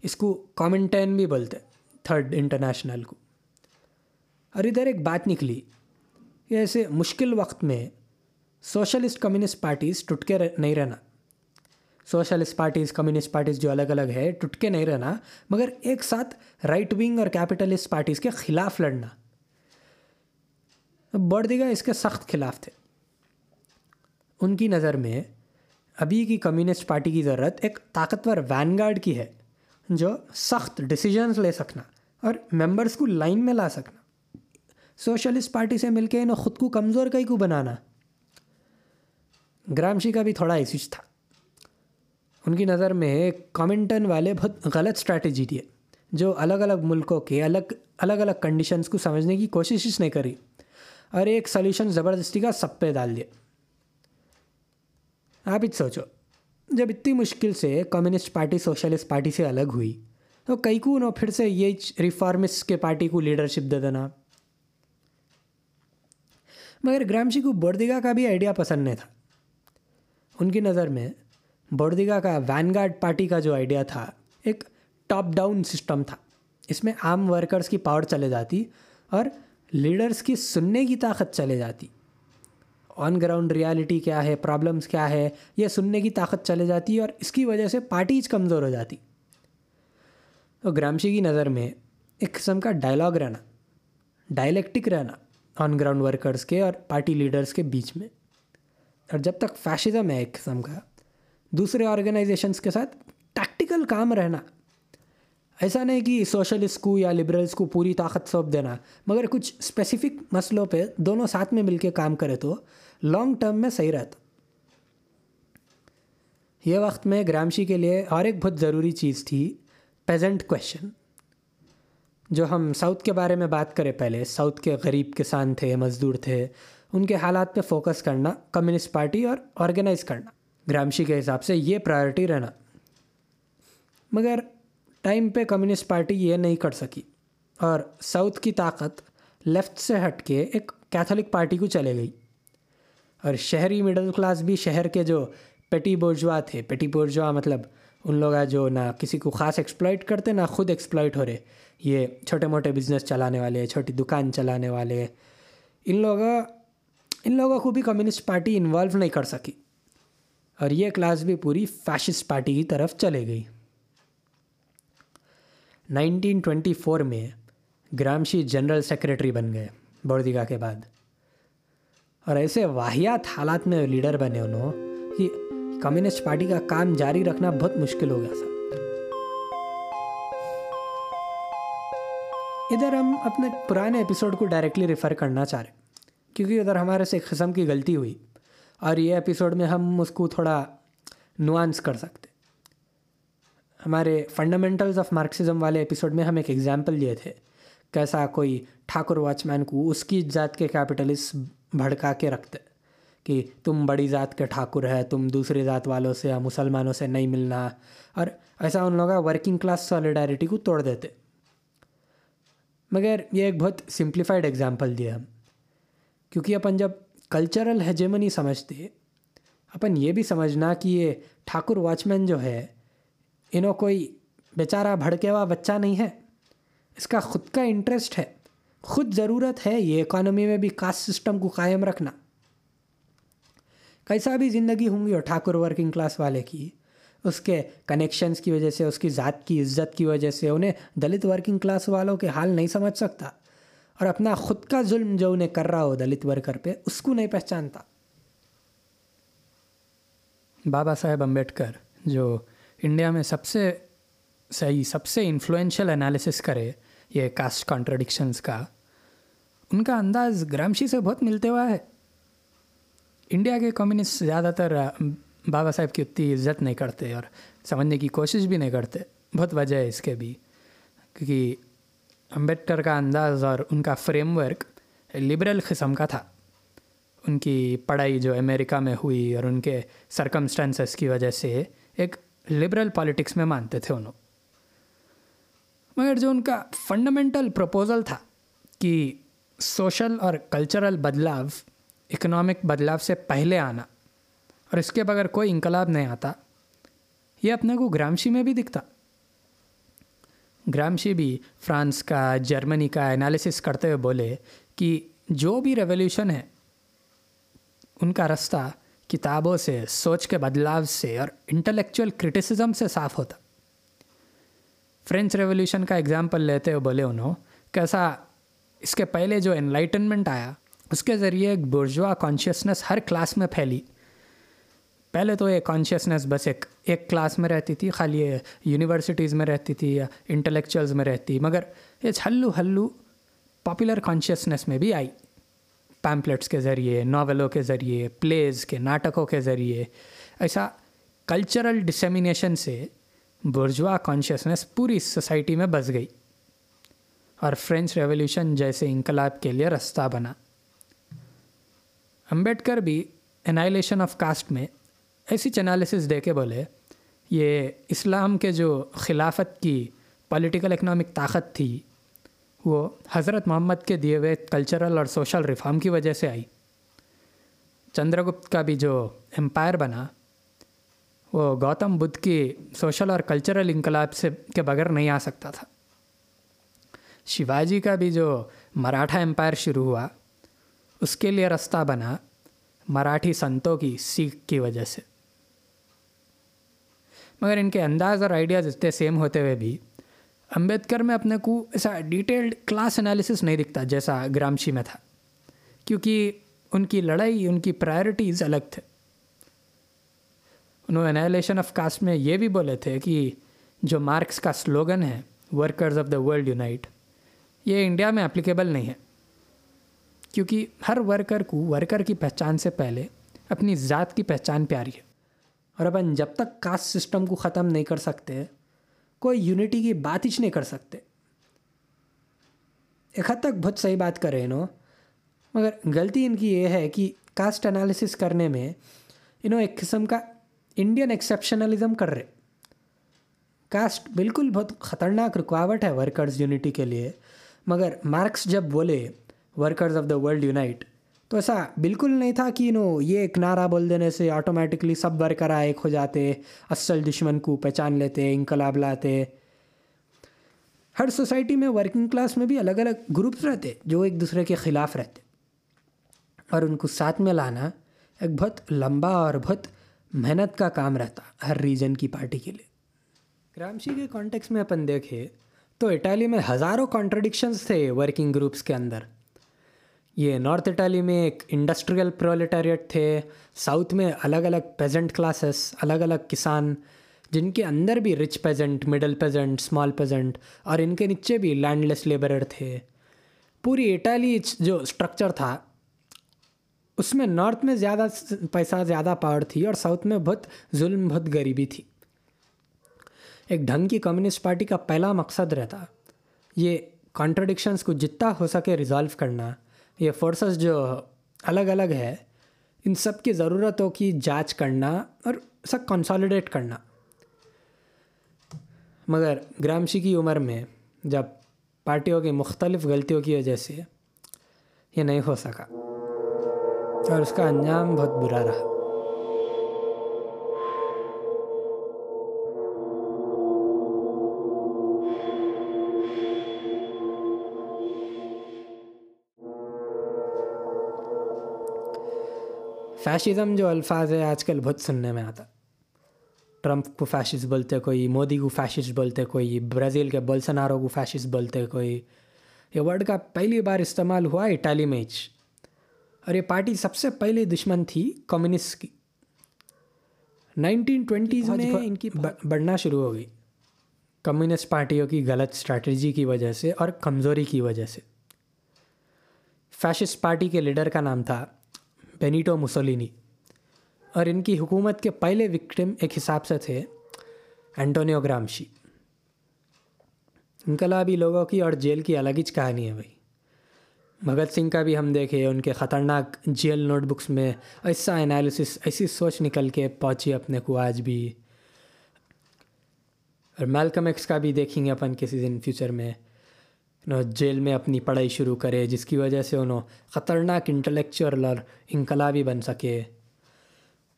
A: اس کو کامنٹین بھی بولتے تھرڈ انٹرنیشنل کو۔ اور ادھر ایک بات نکلی۔ کہ ایسے مشکل وقت میں سوشلسٹ کمیونسٹ پارٹیز ٹوٹ کے نہیں رہنا۔ سوشلسٹ پارٹیز، کمیونسٹ پارٹیز جو الگ الگ ہے ٹوٹ کے نہیں رہنا، مگر ایک ساتھ رائٹ ونگ اور کیپٹلسٹ پارٹیز کے خلاف لڑنا۔ بردگا اس کے سخت خلاف تھے۔ ان کی نظر میں ابھی کی کمیونسٹ پارٹی کی ضرورت ایک طاقتور وین گارڈ کی ہے، جو سخت ڈسیزنس لے سکنا اور ممبرس کو لائن میں لا سکنا۔ سوشلسٹ پارٹی سے مل کے انہیں خود کو کمزور کئی کو بنانا۔ گرامشی کا بھی تھوڑا ایسیج تھا۔ ان کی نظر میں کامنٹن والے بہت غلط اسٹریٹجی دیے جو الگ الگ ملکوں کے الگ الگ الگ کنڈیشنس کو سمجھنے کی کوشش نہیں کری اور ایک سلیوشن زبردستی کا سب پہ ڈال دیا۔ آپ ہی سوچو، جب اتنی مشکل سے کمیونسٹ پارٹی سوشلسٹ پارٹی سے الگ ہوئی، تو کئی کو نو پھر سے یہ ریفارمسٹ کے پارٹی کو لیڈرشپ دے دینا۔ مگر گرامشی جی کو بوردگا کا بھی آئیڈیا پسند نہیں تھا۔ ان کی نظر میں بوردگا کا وین گارڈ پارٹی کا جو آئیڈیا تھا، ایک ٹاپ ڈاؤن سسٹم تھا۔ اس میں عام ورکرز کی پاور چلے جاتی اور لیڈرس کی سننے کی طاقت چلے جاتی۔ آن گراؤنڈ ریالٹی کیا ہے پرابلمس کیا ہے، یہ سننے کی طاقت چلے جاتی اور اس کی وجہ سے پارٹیز کمزور ہو جاتی۔ تو گرامشی جی کی نظر میں ایک قسم کا ڈائلاگ رہنا ڈائلیکٹک رہنا۔ آن گراؤنڈ ورکرس کے اور پارٹی لیڈرس کے بیچ میں۔ اور جب تک فیشزم ہے ایک قسم کا، دوسرے آرگنائزیشنس کے ساتھ ٹیکٹیکل کام رہنا۔ ایسا نہیں کہ سوشلسٹ کو یا لبرلس کو پوری طاقت سونپ دینا، مگر کچھ اسپیسیفک مسئلوں پہ دونوں ساتھ میں مل کے کام کرے تو لانگ ٹرم میں صحیح رہتا۔ یہ وقت میں گرامشی کے لیے اور ایک بہت ضروری چیز تھی پیزنٹ کویشچن جو ہم ساؤتھ کے بارے میں بات کریں پہلے، ساؤتھ کے غریب کسان تھے، مزدور تھے، ان کے حالات پہ فوکس کرنا، کمیونسٹ پارٹی اور آرگنائز کرنا، گرامشی کے حساب سے یہ پرائرٹی رہنا۔ مگر ٹائم پہ کمیونسٹ پارٹی یہ نہیں کر سکی۔ اور ساؤتھ کی طاقت لیفٹ سے ہٹ کے ایک کیتھولک پارٹی کو چلے گئی۔ اور شہری مڈل کلاس بھی شہر کے جو پیٹی بورجوا تھے پیٹی بورجوا مطلب ان لوگ جو نہ کسی کو خاص ایکسپلائٹ کرتے، نہ خود ایکسپلائٹ ہو رہے۔ یہ چھوٹے موٹے بزنس چلانے والے، چھوٹی دکان چلانے والے۔ ان لوگوں ان لوگوں کو بھی کمیونسٹ پارٹی انوالو نہیں کر سکی۔ اور یہ کلاس بھی پوری فیشسٹ پارٹی کی طرف چلے گئی۔ نائنٹین ٹوینٹی فور میں گرامشی جنرل سیکریٹری بن گئے بوردگا کے بعد۔ اور ایسے واحیات حالات میں لیڈر بنے انہوں کہ کمیونسٹ پارٹی کا کام جاری رکھنا بہت مشکل ہو گیا تھا۔ ادھر ہم اپنے پرانے ایپیسوڈ کو ڈائریکٹلی ریفر کرنا چاہ رہے کیونکہ ادھر ہمارے سے ایک قسم کی غلطی ہوئی اور یہ ایپیسوڈ میں ہم اس کو تھوڑا نوانس کر سکتے ہمارے فنڈامنٹلز آف مارکسزم والے ایپیسوڈ میں ہم ایک ایگزامپل دیے تھے۔ کیسا کوئی ٹھاکر واچ مین کو اس کی ذات کے کیپٹلسٹ بھڑکا کے رکھتے کہ تم بڑی ذات کے ٹھاکر ہے تم دوسری ذات والوں سے یا مسلمانوں سے نہیں ملنا۔ اور ایسا ان لوگوں ورکنگ کلاس سالیڈیرٹی کو توڑ دیتے مگر یہ ایک بہت سمپلیفائڈ ایگزامپل دیا ہم کیونکہ اپن جب کلچرل ہیجیمنی سمجھتے، اپن یہ بھی سمجھنا کہ یہ ٹھاکر واچ مین جو ہے، انہوں کوئی بیچارہ بھڑکے ہوا بچہ نہیں ہے۔ اس کا خود کا انٹرسٹ ہے۔ خود ضرورت ہے یہ اکانومی میں بھی کاسٹ سسٹم کو قائم رکھنا۔ کیسا بھی زندگی ہوں گی اور ٹھاکر ورکنگ کلاس والے کی۔ اس کے کنیکشنز کی وجہ سے، اس کی ذات کی عزت کی وجہ سے انہیں دلت ورکنگ کلاس والوں کے حال نہیں سمجھ سکتا۔ اور اپنا خود کا ظلم جو انہیں کر رہا ہو دلت ورکر پہ، اس کو نہیں پہچانتا۔ بابا صاحب امبیڈکر جو انڈیا میں سب سے صحیح، سب سے انفلوئنشل انالیسس کرے یہ کاسٹ کانٹرڈکشنس کا، ان کا انداز گرامشی سے بہت ملتے ہوا ہے۔ انڈیا کے کمیونسٹ زیادہ تر بابا صاحب کی اتنی عزت نہیں کرتے اور سمجھنے کی کوشش بھی نہیں کرتے۔ بہت وجہ ہے اس کے بھی۔ کیونکہ امبیڈکر کا انداز اور ان کا فریم ورک لبرل قسم کا تھا۔ ان کی پڑھائی جو امریکہ میں ہوئی اور ان کے سرکمسٹانسز کی وجہ سے ایک لبرل پالیٹکس میں مانتے تھے انہوں۔ مگر جو ان کا فنڈامنٹل پروپوزل تھا کہ سوشل اور کلچرل بدلاؤ اکنامک بدلاؤ سے پہلے آنا اور اس کے بغیر کوئی انقلاب نہیں آتا۔ یہ اپنے کو گرامشی میں بھی دکھتا۔ گرامشی بھی فرانس کا، جرمنی کا انالیسس کرتے ہوئے بولے کہ جو بھی ریولیوشن ہے، ان کا رستہ کتابوں سے، سوچ کے بدلاؤ سے اور انٹلیکچوئل کرٹیسزم سے صاف ہوتا۔ فرینچ ریولیوشن کا اگزامپل لیتے ہوئے بولے انہوں، کیسا اس کے پہلے جو انلائٹنمنٹ آیا، اس کے ذریعے ایک برجوا کانشیسنس ہر کلاس میں پھیلی۔ پہلے تو یہ کانشیسنس بس ایک ایک کلاس میں رہتی تھی، خالی یہ یونیورسٹیز میں رہتی تھی یا انٹلیکچوئلز میں رہتی، مگر یہ ہلو ہلو پاپولر کانشیسنس میں بھی آئی۔ پیمپلیٹس کے ذریعے ناولوں کے ذریعے پلیز کے، ناٹکوں کے ذریعے۔ ایسا کلچرل ڈسیمینیشن سے برجوا کانشیسنس پوری سوسائٹی میں بس گئی اور فرینچ ریولیوشن جیسے انقلاب کے لیے رستہ بنا۔ امبیڈکر بھی انائلیشن آف کاسٹ میں ایسی چنالسس دے کے بولے، یہ اسلام کے جو خلافت کی پولیٹیکل اکنامک طاقت تھی، وہ حضرت محمد کے دیے ہوئے کلچرل اور سوشل ریفارم کی وجہ سے آئی۔ چندر گپت کا بھی جو امپائر بنا، وہ گوتم بدھ کی سوشل اور کلچرل انقلاب سے کے بغیر نہیں آ سکتا تھا۔ شیواجی کا بھی جو مراٹھا امپائر شروع ہوا، اس کے لیے رستہ بنا مراٹھی سنتوں کی سیکھ کی وجہ سے۔ مگر ان کے انداز اور آئیڈیاز اتنے سیم ہوتے ہوئے بھی، امبیدکر میں اپنے کو ایسا ڈیٹیلڈ کلاس انالیسس نہیں دکھتا جیسا گرامشی میں تھا، کیونکہ ان کی لڑائی، ان کی پرائرٹیز الگ تھے۔ انہوں انائلیشن آف کاسٹ میں یہ بھی بولے تھے کہ جو مارکس کا سلوگن ہے workers of the world unite یہ انڈیا میں اپلیکیبل نہیں ہے۔ کیونکہ ہر ورکر کو ورکر کی پہچان سے پہلے اپنی ذات کی پہچان پیاری ہے۔ اور اپن جب تک کاسٹ سسٹم کو ختم نہیں کر سکتے، کوئی یونٹی کی بات ہی نہیں کر سکتے۔ ایک حد تک بہت صحیح بات کرے انہوں مگر غلطی ان کی یہ ہے کہ کاسٹ انالیسس کرنے میں انہوں ایک قسم کا انڈین ایکسیپشنلزم کر رہے۔ کاسٹ بالکل بہت خطرناک رکاوٹ ہے ورکرز یونٹی کے لیے۔ مگر مارکس جب بولے workers of the world unite تو ایسا بالکل نہیں تھا کہ نو یہ ایک نعرہ بول دینے سے آٹومیٹکلی سب ورکر ایک ہو جاتے، اصل دشمن کو پہچان لیتے، انقلاب لاتے۔ ہر سوسائٹی میں ورکنگ کلاس میں بھی الگ الگ گروپس رہتے جو ایک دوسرے کے خلاف رہتے۔ اور ان کو ساتھ میں لانا ایک بہت لمبا اور بہت محنت کا کام رہتا ہر ریجن کی پارٹی کے لیے۔ کرامشی کے کانٹیکس میں اپن دیکھے تو اٹالی میں ہزاروں کانٹرڈکشنس تھے ورکنگ گروپس کے اندر۔ یہ نارتھ اٹالی میں ایک انڈسٹریل پرولیٹریٹ تھے، ساؤتھ میں الگ الگ پیزنٹ کلاسز، الگ الگ کسان، جن کے اندر بھی rich peasant, middle peasant, small peasant اور ان کے نیچے بھی لینڈ لیس لیبرر تھے۔ پوری اٹالی جو اسٹرکچر تھا، اس میں نارتھ میں زیادہ پیسہ زیادہ پاور تھی اور ساؤتھ میں بہت ظلم، بہت غریبی تھی۔ ایک ڈھنگ کی کمیونسٹ پارٹی کا پہلا مقصد رہتا، یہ کانٹرڈکشنس کو جتنا ہو سکے ریزالو کرنا۔ یہ فورسز جو الگ الگ ہے، ان سب کی ضرورتوں کی جانچ کرنا اور سب کنسالیڈیٹ کرنا۔ مگر گرامشی کی عمر میں جب پارٹیوں کی مختلف غلطیوں کی وجہ سے یہ نہیں ہو سکا۔ اور اس کا انجام بہت برا رہا۔ فیشزم جو الفاظ ہے آج کل بہت سننے میں آتا۔ ٹرمپ کو فیشز بولتے کوئی مودی کو فیشز بولتے کوئی برازیل کے بولسنارو کو فیشز بولتے کوئی۔ یہ ورڈ کا پہلی بار استعمال ہوا اٹالی میں اور یہ پارٹی سب سے پہلے دشمن تھی کمیونسٹ کی۔ نائنٹین ٹوینٹیز میں ان کی بڑھنا شروع ہو گئی۔ کمیونسٹ پارٹیوں کی غلط اسٹریٹجی کی وجہ سے اور کمزوری کی وجہ سے۔ فیشسٹ پارٹی کے لیڈر کا نام تھا بینیٹو مسولینی اور ان کی حکومت کے پہلے وکٹم ایک حساب سے تھے اینٹونیو گرامشی۔ انقلابی لوگوں کی اور جیل کی الگ ہی کہانی ہے بھائی۔ بھگت سنگھ کا بھی ہم دیکھے، ان کے خطرناک جیل نوٹ بکس میں ایسا انالیسس، ایسی سوچ نکل کے پہنچی اپنے کو آج بھی۔ اور میلکم ایکس کا بھی دیکھیں گے اپن کسی دن فیوچر میں۔ جیل میں اپنی پڑھائی شروع کرے، جس کی وجہ سے انہوں خطرناک انٹلیکچوئل اور انقلابی بن سکے۔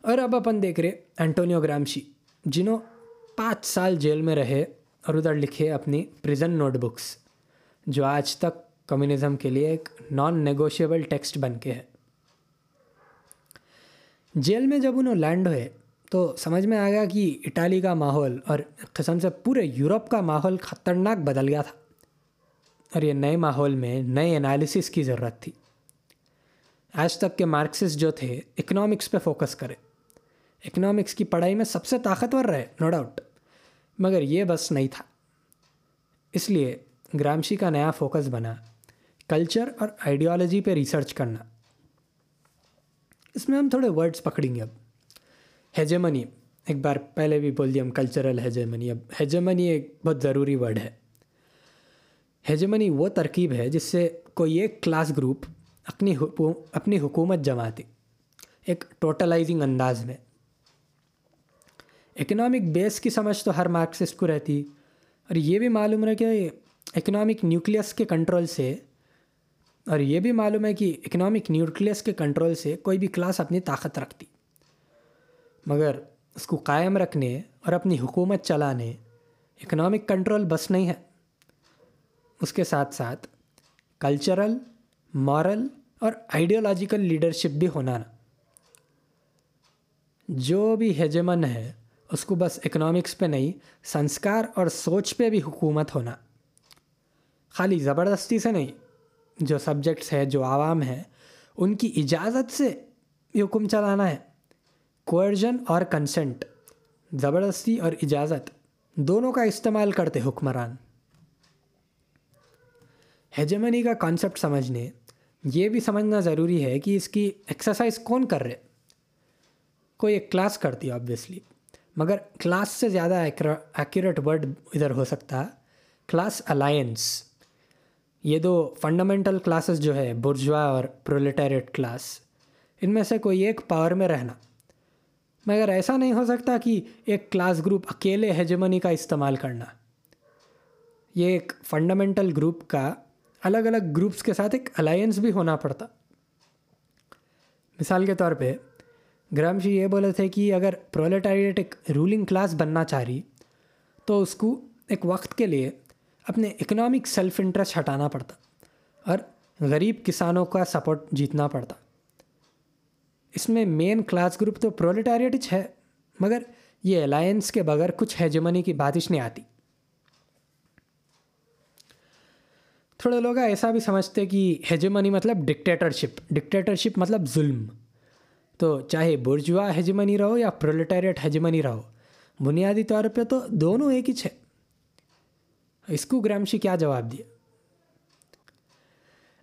A: اور اب اپن دیکھ رہے اینٹونیو گرامشی، جنہوں پانچ سال جیل میں رہے اور ادھر لکھے اپنی پریزن نوٹ بکس، جو آج تک کمیونزم کے لیے ایک نان نیگوشیبل ٹیکسٹ بن کے ہے۔ جیل میں جب انہوں لینڈ ہوئے تو سمجھ میں آ گیا کہ اٹالی کا ماحول اور قسم سے پورے یورپ کا ماحول خطرناک بدل گیا تھا۔ اور یہ نئے ماحول میں نئے انالیسس کی ضرورت تھی۔ آج تک کے مارکسس جو تھے اکنامکس پہ فوکس کرے اکنامکس کی پڑھائی میں سب سے طاقتور رہے نو ڈاؤٹ مگر یہ بس نہیں تھا۔ اس لیے گرامشی کا نیا فوکس بنا۔ کلچر اور آئیڈیالوجی پہ ریسرچ کرنا۔ اس میں ہم تھوڑے ورڈس پکڑیں گے اب۔ ہیجمنی ایک بار پہلے بھی بول دیا ہم کلچرل ہیجمنی اب ہیجمنی ایک بہت ضروری ورڈ ہے۔ ہیجمنی وہ ترکیب ہے جس سے کوئی ایک کلاس گروپ اپنی اپنی حکومت جماتی ایک ٹوٹلائزنگ انداز میں۔ اکنامک بیس کی سمجھ تو ہر مارکسسٹ کو رہتی۔ اور یہ بھی معلوم رہے کہ اکنامک نیوکلیس کے کنٹرول سے اور یہ بھی معلوم ہے کہ اکنامک نیوکلیس کے کنٹرول سے کوئی بھی کلاس اپنی طاقت رکھتی۔ مگر اس کو قائم رکھنے اور اپنی حکومت چلانے اکنامک کنٹرول بس نہیں ہے۔ اس کے ساتھ ساتھ کلچرل مورل اور آئیڈیالوجیکل لیڈرشپ بھی ہونا نا۔ جو بھی ہیجمن ہے، اس کو بس اکنامکس پہ نہیں، سنسکار اور سوچ پہ بھی حکومت ہونا۔ خالی زبردستی سے نہیں، جو سبجیکٹس ہے جو عوام ہے ان کی اجازت سے حکم چلانا ہے۔ کوئرجن اور کنسنٹ زبردستی اور اجازت، دونوں کا استعمال کرتے حکمران۔ ہیجمنی کا کانسیپٹ سمجھنے، یہ بھی سمجھنا ضروری ہے کہ اس کی ایکسرسائز کون کر رہے؟ کوئی ایک کلاس کرتی ہے آبویسلی مگر کلاس سے زیادہ ایکوریٹ ورڈ ادھر ہو سکتا۔ کلاس الائنس یہ دو فنڈامنٹل کلاسز جو ہے برجوا اور پرولیٹیریٹ کلاس ان میں سے کوئی ایک پاور میں رہنا۔ مگر ایسا نہیں ہو سکتا کہ ایک کلاس گروپ اکیلے ہیجمنی کا استعمال کرنا۔ یہ ایک فنڈامنٹل گروپ کا الگ الگ گروپس کے ساتھ ایک الائنس بھی ہونا پڑتا۔ مثال کے طور پہ گرامشی جی یہ بولے تھے کہ اگر پرولیٹیریٹ ایک رولنگ کلاس بننا چاہ رہی تو اس کو ایک وقت کے لیے اپنے اکنامک سیلف انٹرسٹ ہٹانا پڑتا اور غریب کسانوں کا سپورٹ جیتنا پڑتا۔ اس میں مین کلاس گروپ تو پرولیٹاریٹچ ہے، مگر یہ الائنس کے بغیر کچھ ہیجمنی کی باتش نہیں آتی۔ تھوڑے لوگ ایسا بھی سمجھتے کہ ہیجمنی مطلب ڈکٹیٹرشپ ڈکٹیٹرشپ مطلب ظلم۔ تو چاہے برجوا ہیجمنی رہو یا پرولیٹیریٹ ہیجمنی رہو، بنیادی طور پہ تو دونوں ایک ہی ہے اس کو گرامشی کیا جواب دیا؟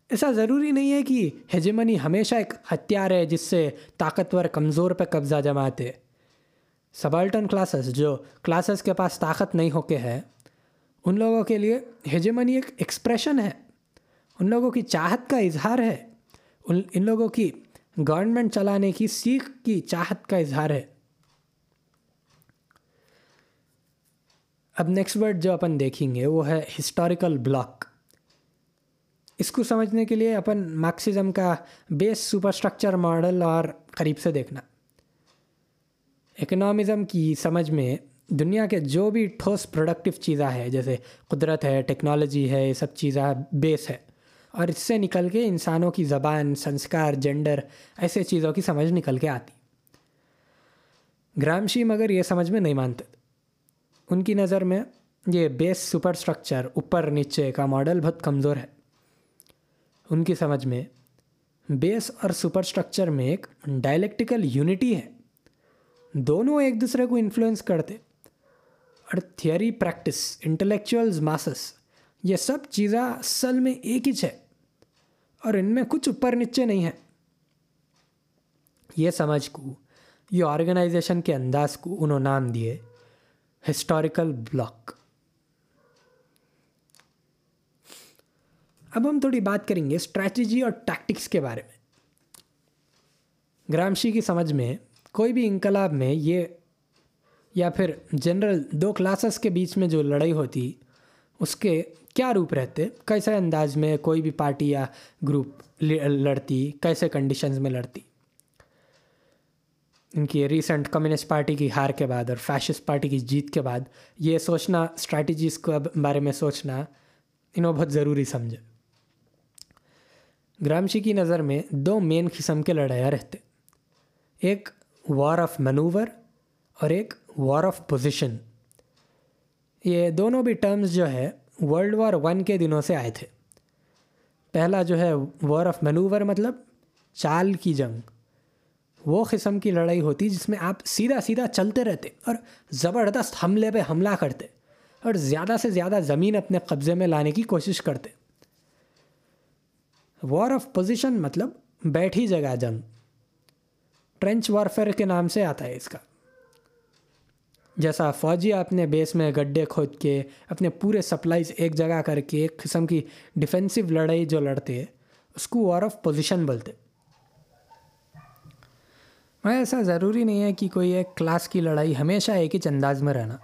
A: ایسا ضروری نہیں ہے کہ ہیجمنی ہمیشہ ایک ہتھیار ہے جس سے طاقتور کمزور پہ قبضہ جماتے۔ سبالٹن کلاسز جو کلاسز کے پاس طاقت نہیں ہو کے ہے ان لوگوں کے لیے ہیجمنی ایک ایکسپریشن ہے۔ ان لوگوں کی چاہت کا اظہار ہے۔ ان ان لوگوں کی گورنمنٹ چلانے کی سیکھ کی چاہت کا اظہار ہے۔ اب نیکسٹ ورڈ جو اپن دیکھیں گے وہ ہے ہسٹوریکل بلاک اس کو سمجھنے کے لیے اپن مارکسزم کا بیس سپر اسٹرکچر ماڈل اور قریب سے دیکھنا۔ اکنامزم کی سمجھ میں دنیا کے جو بھی ٹھوس پروڈکٹیو چیزیں ہے جیسے قدرت ہے ٹیکنالوجی ہے، یہ سب چیزیں بیس ہے۔ اور اس سے نکل کے انسانوں کی زبان، سنسکار جینڈر ایسے چیزوں کی سمجھ نکل کے آتی۔ گرامشی مگر یہ سمجھ میں نہیں مانتے، ان کی نظر میں یہ بیس سپر اسٹرکچر اوپر نیچے کا ماڈل بہت کمزور ہے۔ ان کی سمجھ میں بیس اور سپر اسٹرکچر میں ایک ڈائلیکٹیکل یونٹی ہے۔ دونوں ایک دوسرے کو انفلوئنس کرتے۔ اور تھیوری پریکٹس انٹلیکچوئلز ماسس یہ سب چیزیں اصل میں ایک ہی ہے اور ان میں کچھ اوپر نیچے نہیں ہے یہ سمجھ کو، یہ آرگنائزیشن کے انداز کو انہوں نام دیے ہسٹوریکل بلاک اب ہم تھوڑی بات کریں گے اسٹریٹجی اور ٹیکٹکس کے بارے میں۔ گرامشی کی سمجھ میں کوئی بھی انقلاب میں یہ یا پھر جنرل دو کلاسز کے بیچ میں جو لڑائی ہوتی، اس کے کیا روپ رہتے؟ کیسے انداز میں کوئی بھی پارٹی یا گروپ لڑتی، کیسے کنڈیشنز میں لڑتی؟ ان کی ریسنٹ کمیونسٹ پارٹی کی ہار کے بعد اور فیشسٹ پارٹی کی جیت کے بعد یہ سوچنا اسٹریٹجیز کو بارے میں سوچنا، انہوں بہت ضروری سمجھے گرامشی کی نظر میں دو مین قسم کے لڑائیاں رہتے۔ ایک وار آف منوور اور ایک وار آف پوزیشن یہ دونوں بھی ٹرمز جو ہے ورلڈ وار ون کے دنوں سے آئے تھے۔ پہلا جو ہے وار آف منوور مطلب چال کی جنگ۔ وہ قسم کی لڑائی ہوتی جس میں آپ سیدھا سیدھا چلتے رہتے اور زبردست حملے پہ حملہ کرتے اور زیادہ سے زیادہ زمین اپنے قبضے میں لانے کی کوشش کرتے۔ وار آف پوزیشن مطلب بیٹھی جگہ جنگ۔ ٹرینچ وارفیئر کے نام سے آتا ہے اس کا۔ جیسا فوجی اپنے بیس میں گڈھے کھود کے اپنے پورے سپلائیز ایک جگہ کر کے ایک قسم کی ڈیفینسو لڑائی جو لڑتے اس کو وار آف پوزیشن بولتے۔ میں ایسا ضروری نہیں ہے کہ کوئی ایک کلاس کی لڑائی ہمیشہ ایک ہی انداز میں رہنا۔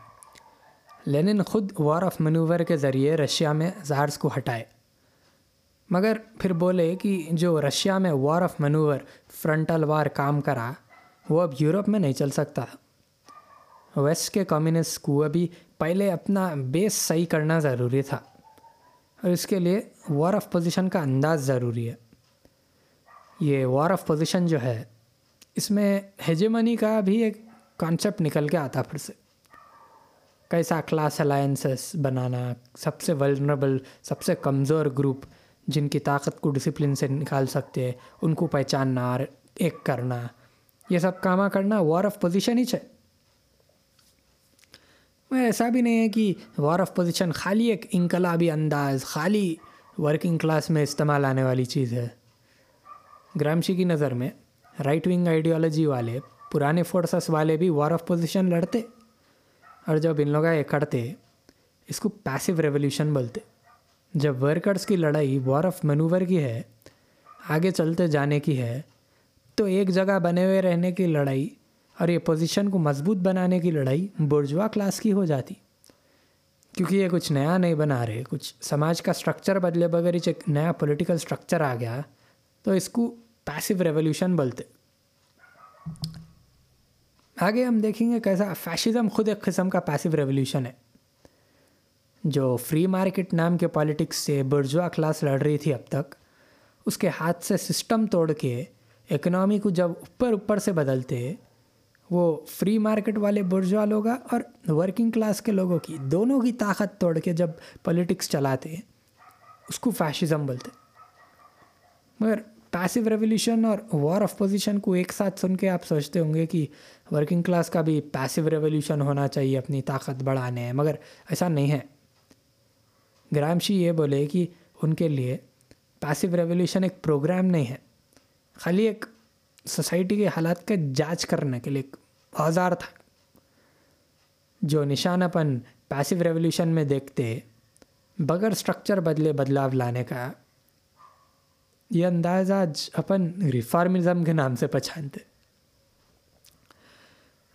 A: لینن خود وار آف منوور کے ذریعے رشیا میں زارس کو ہٹائے۔ مگر پھر بولے کہ جو رشیا میں war of manoeuvre frontal war کام کرا، وہ اب یورپ میں نہیں چل سکتا۔ ویسٹ کے کمیونسٹ کو ابھی پہلے اپنا بیس صحیح کرنا ضروری تھا اور اس کے لیے وار آف پوزیشن کا انداز ضروری ہے یہ وار آف پوزیشن جو ہے اس میں ہیجمنی کا بھی ایک کانسیپٹ نکل کے آتا پھر سے کیسا کلاس الائنسز بنانا سب سے ولنربل سب سے کمزور گروپ جن کی طاقت کو ڈسپلن سے نکال سکتے ان کو پہچاننا اور ایک کرنا یہ سب کامہ کرنا وار آف پوزیشن ہی ہے ایسا بھی نہیں ہے کہ وار آف پوزیشن خالی ایک انقلابی انداز، خالی ورکنگ کلاس میں استعمال آنے والی چیز ہے۔ گرامشی کی نظر میں رائٹ ونگ آئیڈیالوجی والے، پرانے فورسز والے بھی وار آف پوزیشن لڑتے اور جب ان لوگ یہ کرتے اس کو پیسو ریولیوشن بولتے۔ جب ورکرز کی لڑائی وار آف منوور کی ہے، آگے چلتے جانے کی ہے، تو ایک جگہ بنے ہوئے رہنے کی لڑائی اور یہ پوزیشن کو مضبوط بنانے کی لڑائی برجوا کلاس کی ہو جاتی۔ کیونکہ یہ کچھ نیا نہیں بنا رہے، کچھ سماج کا اسٹرکچر بدلے بغیر ایک نیا پولیٹیکل اسٹرکچر آ گیا تو اس کو پیسو ریولیوشن بولتے۔ آگے ہم دیکھیں گے کیسا فیشزم خود ایک قسم کا پیسو ریولیوشن ہے۔ جو فری مارکیٹ نام کے پالیٹکس سے برجوا کلاس لڑ رہی تھی اب تک، اس کے ہاتھ سے سسٹم توڑ کے اکنامی کو جب اوپر اوپر سے بدلتے وہ فری مارکیٹ والے برجوا لوگا اور ورکنگ کلاس کے لوگوں کی، دونوں کی طاقت توڑ کے جب پولیٹکس چلاتے اس کو فیشزم بولتے مگر پیسو ریولیوشن اور وار آف پوزیشن کو ایک ساتھ سن کے آپ سوچتے ہوں گے کہ ورکنگ کلاس کا بھی پیسو ریولیوشن ہونا چاہیے اپنی طاقت بڑھانے مگر ایسا نہیں ہے۔ گرامشی یہ بولے کہ ان کے لیے پیسو ریولیوشن ایک پروگرام نہیں ہے، خالی ایک سوسائٹی کے حالات کا جانچ کرنے کے لیے ایک اوزار تھا۔ جو نشان اپن پیسو ریولیوشن میں دیکھتے بغیر اسٹرکچر بدلے بدلاؤ لانے کا، یہ انداز آج اپن ریفارمزم کے نام سے پہچانتے۔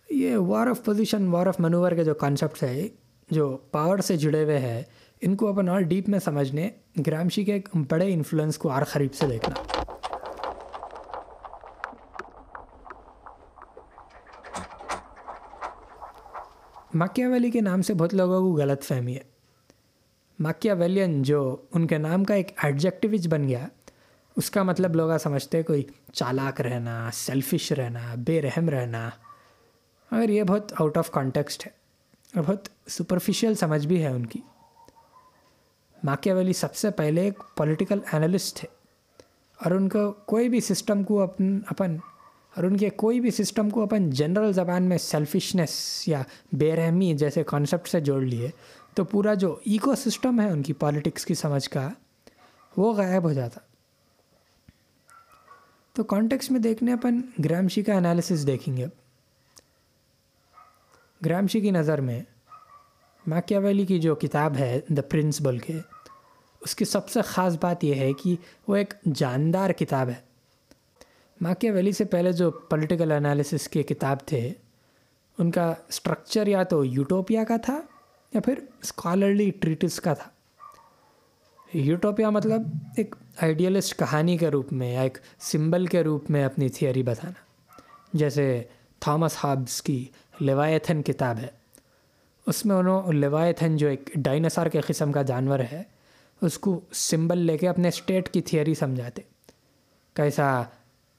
A: یہ war of position war of manoeuvre کے جو کانسیپٹس ہے، جو پاور سے جڑے ہوئے ہیں، ان کو اپن اور ڈیپ میں سمجھنے، گرامشی کے ایک بڑے انفلوئنس کو اور قریب سے دیکھنا۔ ماکیا ویلی کے نام سے بہت لوگوں کو غلط فہمی ہے۔ ماکیا ویلین جو ان کے نام کا ایک ایڈجیکٹیوج بن گیا، اس کا مطلب لوگ سمجھتے کوئی چالاک رہنا سیلفش رہنا بے رحم رہنا۔ مگر یہ بہت آؤٹ آف کانٹیکسٹ ہے اور بہت سپرفیشیل سمجھ بھی ہے ان کی۔ ماکیا ویلی سب سے پہلے ایک پولیٹیکل انالسٹ تھے اور ان کو کوئی بھی سسٹم کو اپن اپن اور ان کے کوئی بھی سسٹم کو اپن جنرل زبان میں سیلفشنس یا بے رحمی جیسے کانسیپٹ سے جوڑ لیے، تو پورا جو ایکو سسٹم ہے ان کی پالیٹکس کی سمجھ کا وہ غائب ہو جاتا۔ تو کانٹیکس میں دیکھنے اپن گرامشی کا انالیسس دیکھیں گے۔ گرامشی کی نظر میں ماکیا ویلی کی جو کتاب ہے دا پرنس بول کے، اس کی سب سے خاص بات یہ ہے کہ وہ ایک جاندار کتاب ہے۔ ماکیا ویلی سے پہلے جو پولیٹیکل انالیسس کے کتاب تھے، ان کا اسٹرکچر یا تو یوٹوپیا کا تھا یا پھر اسکالرلی ٹریٹس کا تھا۔ یوٹوپیا مطلب ایک آئیڈیلسٹ کہانی کے روپ میں یا ایک سمبل کے روپ میں اپنی تھیوری بتانا۔ جیسے تھامس ہابس کی لیوایتھن کتاب ہے۔ اس میں انہوں لیوایتھن جو ایک ڈائناسار کے قسم کا جانور ہے، اس کو سمبل لے کے اپنے اسٹیٹ کی تھیوری سمجھاتے۔ کیسا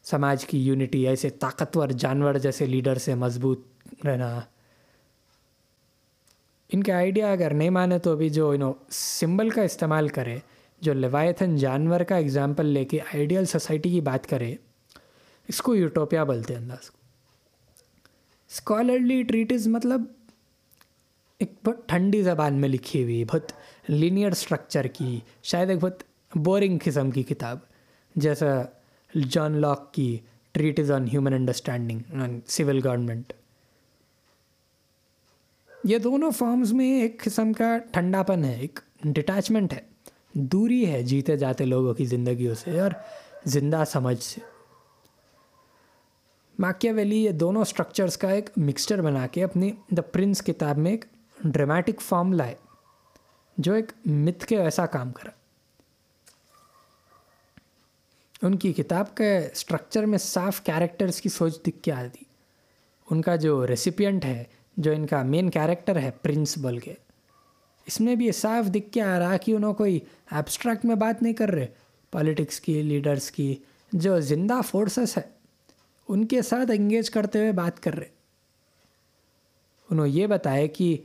A: سماج کی یونٹی، ایسے طاقتور جانور جیسے لیڈر سے مضبوط رہنا۔ ان کے آئیڈیا اگر نہیں مانے تو ابھی جو انہوں سمبل کا استعمال کرے، جو لیوایتھن جانور کا اگزامپل لے کے آئیڈیل سوسائٹی کی بات کرے، اس کو یوٹوپیا بولتے ہیں انداز کو۔ اسکالرلی ٹریٹز مطلب ایک بہت ٹھنڈی زبان میں لکھی ہوئی، بہت لینئر اسٹرکچر کی، شاید ایک بہت بورنگ قسم کی کتاب، جیسا جان لاک کی treatise on human understanding civil government یہ دونوں فارمز میں ایک قسم کا ٹھنڈا پن ہے ایک ڈٹیچمنٹ ہے دوری ہے جیتے جاتے لوگوں کی زندگیوں سے اور زندہ سمجھ سے ماکیا ویلی یہ دونوں اسٹرکچرس کا ایک مکسچر بنا کے اپنی دا پرنس کتاب میں ایک ڈرامیٹک فارم لائے جو ایک مت کے ایسا کام کرا ان کی کتاب کے اسٹرکچر میں صاف کیریکٹرس کی سوچ دکھ کے آتی۔ ان کا جو ریسیپینٹ ہے، جو ان کا مین کیریکٹر ہے پرنس بول کے۔ اس میں بھی یہ صاف دکھ کے آ رہا کہ انہوں کوئی ایبسٹریکٹ میں بات نہیں کر رہے۔ پالیٹکس کی لیڈرس کی، جو زندہ فورسز ہے، ان کے ساتھ انگیج کرتے ہوئے بات کر رہے۔ انہوں یہ بتایا کہ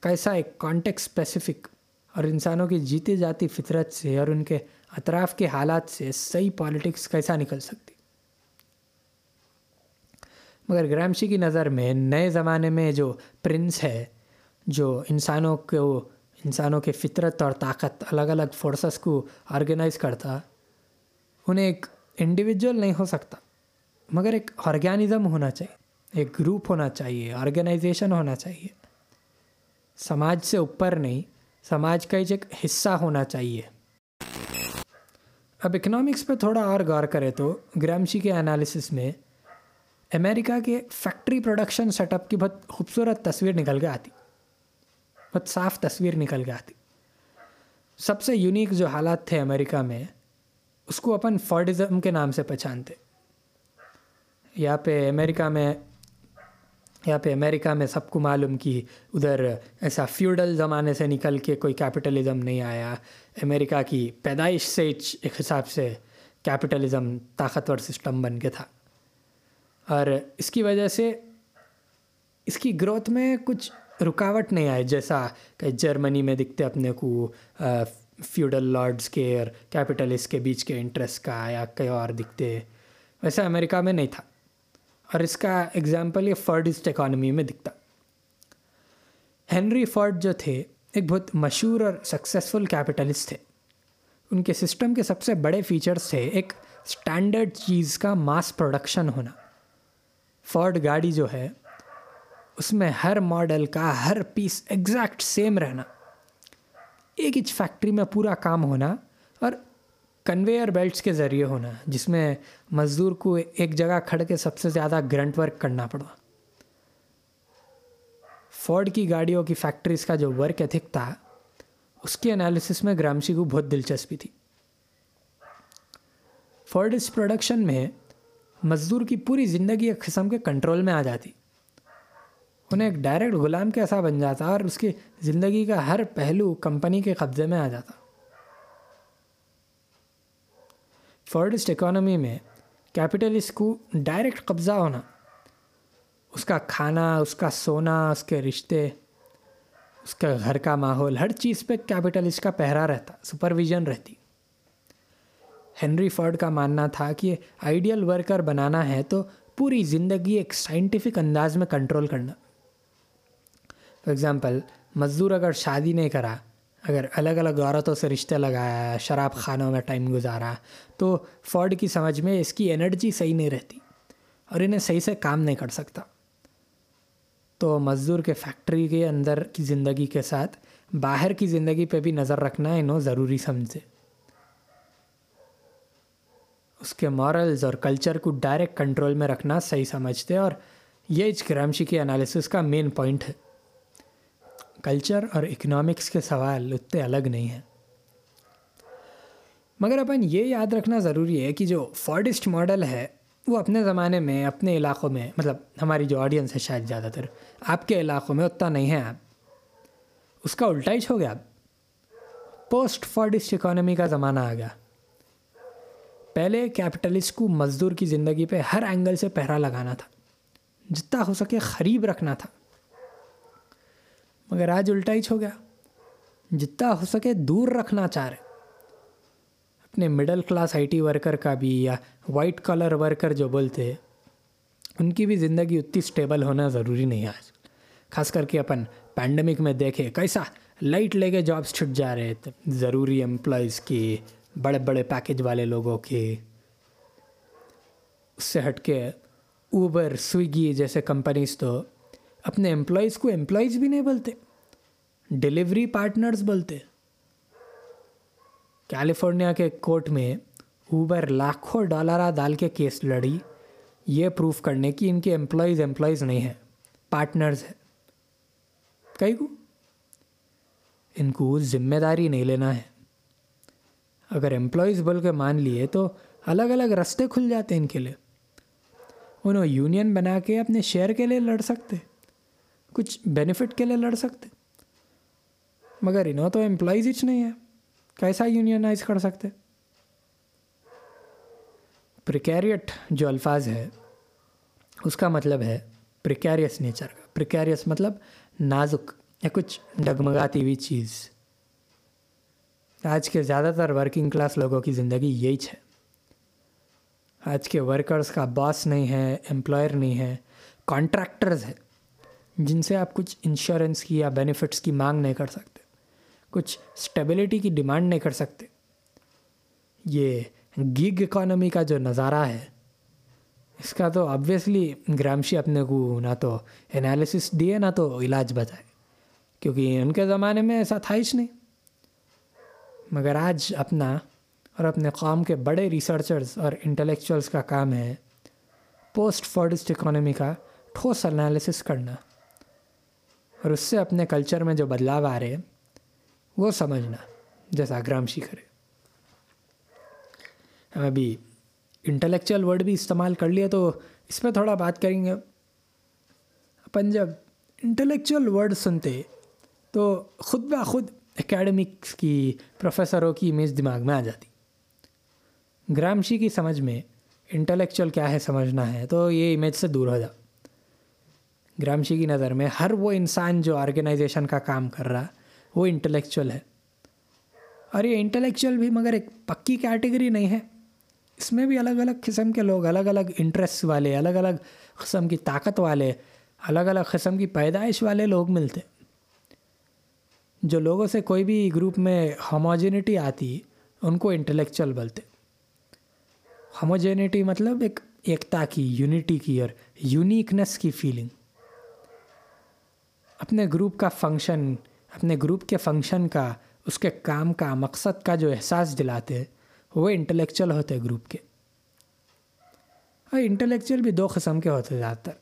A: کیسا ایک کانٹیکٹ اسپیسیفک اور انسانوں کی جیتی جاتی فطرت سے اور ان کے اطراف کے حالات سے صحیح پالیٹکس کیسا نکل سکتی؟ مگر گرامشی کی نظر میں نئے زمانے میں جو پرنس ہے، جو انسانوں کو، انسانوں کے فطرت اور طاقت الگ الگ فورسز کو آرگنائز کرتا، انہیں ایک انڈیویجول نہیں ہو سکتا، مگر ایک آرگینزم ہونا چاہیے، ایک گروپ ہونا چاہیے آرگنائزیشن ہونا چاہیے۔ سماج سے اوپر نہیں، سماج کا ایک حصہ ہونا چاہیے۔ اب اکنامکس پہ تھوڑا اور غور کرے تو گرامشی کے انالیسس میں امریکہ کے فیکٹری پروڈکشن سیٹ اپ کی بہت خوبصورت تصویر نکل کے آتی۔ بہت صاف تصویر نکل کے آتی۔ سب سے یونیک جو حالات تھے امریکہ میں، اس کو اپن فورڈزم کے نام سے پہچانتے۔ یہاں پہ امریکہ میں یہاں پہ امریکہ میں سب کو معلوم کہ ادھر ایسا فیوڈل زمانے سے نکل کے کوئی کیپٹلزم نہیں آیا۔ امریکہ کی پیدائش سے ایک حساب سے کیپٹلزم طاقتور سسٹم بن کے تھا۔ اور اس کی وجہ سے اس کی گروتھ میں کچھ رکاوٹ نہیں آئی، جیسا کہ جرمنی میں دکھتے اپنے کو فیوڈل لارڈس کے اور کیپٹلسٹ کے بیچ کے انٹرسٹ کا یا کئی اور دکھتے۔ ویسا امریکہ میں نہیں تھا۔ اور اس کا ایگزامپل یہ فرڈسٹ اکانومی میں دکھتا۔ ہینری فرڈ جو تھے، ایک بہت مشہور اور سکسیزفل کیپٹلسٹ تھے۔ ان کے سسٹم کے سب سے بڑے فیچرس تھے ایک اسٹینڈرڈ چیز کا ماس پروڈکشن ہونا۔ فورڈ گاڑی جو ہے، اس میں ہر ماڈل کا ہر پیس ایگزیکٹ سیم رہنا۔ ایک ہچ فیکٹری میں پورا کام ہونا۔ کنویئر بیلٹس کے ذریعے ہونا جس میں مزدور کو ایک جگہ کھڑ کے سب سے زیادہ گرنٹ ورک کرنا پڑا فورڈ کی گاڑیوں کی فیکٹریز کا جو ورک ایتھک تھا، اس کے انالیسس میں گرامشی کو بہت دلچسپی تھی۔ فورڈ اس پروڈکشن میں مزدور کی پوری زندگی ایک قسم کے کنٹرول میں آ جاتی۔ انہیں ایک ڈائریکٹ غلام کیسا بن جاتا اور اس کی زندگی کا ہر پہلو کمپنی کے قبضے میں آ جاتا۔ فورڈسٹ اکانومی میں کیپٹلسٹ کو ڈائریکٹ قبضہ ہونا، اس کا کھانا، اس کا سونا، اس کے رشتے، اس کا گھر کا ماحول، ہر چیز پہ کیپٹلسٹ کا پہرا رہتا، سپرویژن رہتی۔ ہنری فورڈ کا ماننا تھا کہ آئیڈیل ورکر بنانا ہے تو پوری زندگی ایک سائنٹیفک انداز میں کنٹرول کرنا۔ فار ایگزامپل مزدور اگر شادی نہیں کرا اگر الگ الگ عورتوں سے رشتے لگایا، شراب خانوں میں ٹائم گزارا، تو فورڈ کی سمجھ میں اس کی انرجی صحیح نہیں رہتی اور انہیں صحیح سے کام نہیں کر سکتا۔ تو مزدور کے فیکٹری کے اندر کی زندگی کے ساتھ باہر کی زندگی پہ بھی نظر رکھنا انہوں ضروری سمجھے۔ اس کے مورلز اور کلچر کو ڈائریکٹ کنٹرول میں رکھنا صحیح سمجھتے اور یہ اچکرامشی کی انالیسس کا مین پوائنٹ ہے۔ کلچر اور اکنامکس کے سوال اتنے الگ نہیں ہیں۔ مگر اپن یہ یاد رکھنا ضروری ہے کہ جو فورڈسٹ ماڈل ہے، وہ اپنے زمانے میں، اپنے علاقوں میں مطلب ہماری جو آڈینس ہے شاید زیادہ تر، آپ کے علاقوں میں اتنا نہیں ہے۔ آپ اس کا الٹا ہی ہو گیا۔ پوسٹ فورڈسٹ اکانومی کا زمانہ آ گیا۔ پہلے کیپٹلسٹ کو مزدور کی زندگی پہ ہر اینگل سے پہرا لگانا تھا۔ جتنا ہو سکے قریب رکھنا تھا۔ مگر آج الٹا ہی ہو گیا۔ جتنا ہو سکے دور رکھنا چاہ رہے۔ اپنے middle class I T worker کا بھی یا وائٹ کلر ورکر جو بولتے ان کی بھی زندگی اتنی اسٹیبل ہونا ضروری نہیں ہے آج۔ خاص کر کے اپن پینڈمک میں دیکھے کیسا لائٹ لے کے جابس چھٹ جا رہے تھے ضروری امپلائز کی بڑے بڑے پیکج والے لوگوں کے۔ اس سے ہٹ کے اوبر سویگی جیسے کمپنیز تو اپنے امپلائیز کو امپلائیز بھی نہیں بولتے ڈلیوری پارٹنرز بولتے۔ کیلیفورنیا کے کورٹ میں اوبر لاکھوں ڈالرہ ڈال کے کیس لڑی، یہ پروف کرنے کی ان کے امپلائیز امپلائیز نہیں ہیں پارٹنرز ہیں۔ کئی کو؟ ان کو ذمہ داری نہیں لینا ہے۔ اگر امپلائیز بول کے مان لیے تو الگ الگ رستے کھل جاتے ہیں ان کے لیے۔ انہوں یونین بنا کے اپنے شیئر کے لیے لڑ سکتے۔ کچھ بینیفٹ کے لیے لڑ سکتے۔ مگر انہوں تو امپلائیز ہی نہیں ہے کیسا یونینائز کر سکتے؟ پریکیریٹ جو الفاظ ہے، اس کا مطلب ہے پریکیریس نیچر کا پریکیریس مطلب نازک یا کچھ ڈگمگاتی ہوئی چیز۔ آج کے زیادہ تر ورکنگ کلاس لوگوں کی زندگی یہی ہے آج کے ورکرز کا باس نہیں ہے امپلائر نہیں ہے کانٹریکٹرز ہے۔ جن سے آپ کچھ انشورنس کی یا بینیفٹس کی مانگ نہیں کر سکتے، کچھ اسٹیبلٹی کی ڈیمانڈ نہیں کر سکتے۔ یہ گگ اکانومی کا جو نظارہ ہے، اس کا تو آبویسلی گرامشی اپنے کو نہ تو انالیسس دیے، نہ تو علاج بتائے۔ کیونکہ ان کے زمانے میں ایسا تھا ہی نہیں۔ مگر آج اپنا اور اپنے قوم کے بڑے ریسرچرز اور انٹلیکچوئلس کا کام ہے پوسٹ فورڈسٹ اکانومی کا ٹھوس انالیسس کرنا۔ اور اس سے اپنے کلچر میں جو بدلاؤ آ رہے ہیں، وہ سمجھنا، جیسا گرامشی کرے ہم ابھی انٹلیکچوئل ورڈ بھی استعمال کر لیا تو اس پہ تھوڑا بات کریں گے۔ اپن جب انٹلیکچوئل ورڈ سنتے، تو خود بخود اکیڈمکس کی پروفیسروں کی امیج دماغ میں آ جاتی۔ گرامشی کی سمجھ میں انٹلیکچوئل کیا ہے، سمجھنا ہے، تو یہ امیج سے دور ہو جا گرامشی کی نظر میں ہر وہ انسان جو آرگنائزیشن کا کام کر رہا وہ انٹلیکچوئل ہے اور یہ انٹلیکچوئل بھی مگر ایک پکی کیٹیگری نہیں ہے اس میں بھی الگ الگ قسم کے لوگ الگ الگ انٹرسٹ والے الگ الگ قسم کی طاقت والے الگ الگ قسم کی پیدائش والے لوگ ملتے جو لوگوں سے کوئی بھی گروپ میں ہوموجینٹی آتی ان کو انٹلیکچوئل بولتے ہوموجینٹی مطلب ایک ایکتا کی یونٹی کی اور یونیکنیس کی فیلنگ اپنے گروپ کا فنکشن اپنے گروپ کے فنکشن کا، اس کے کام کا، مقصد کا جو احساس دلاتے، وہ انٹلیکچوئل ہوتے گروپ کے۔ اور انٹلیکچوئل بھی دو قسم کے ہوتے زیادہ تر۔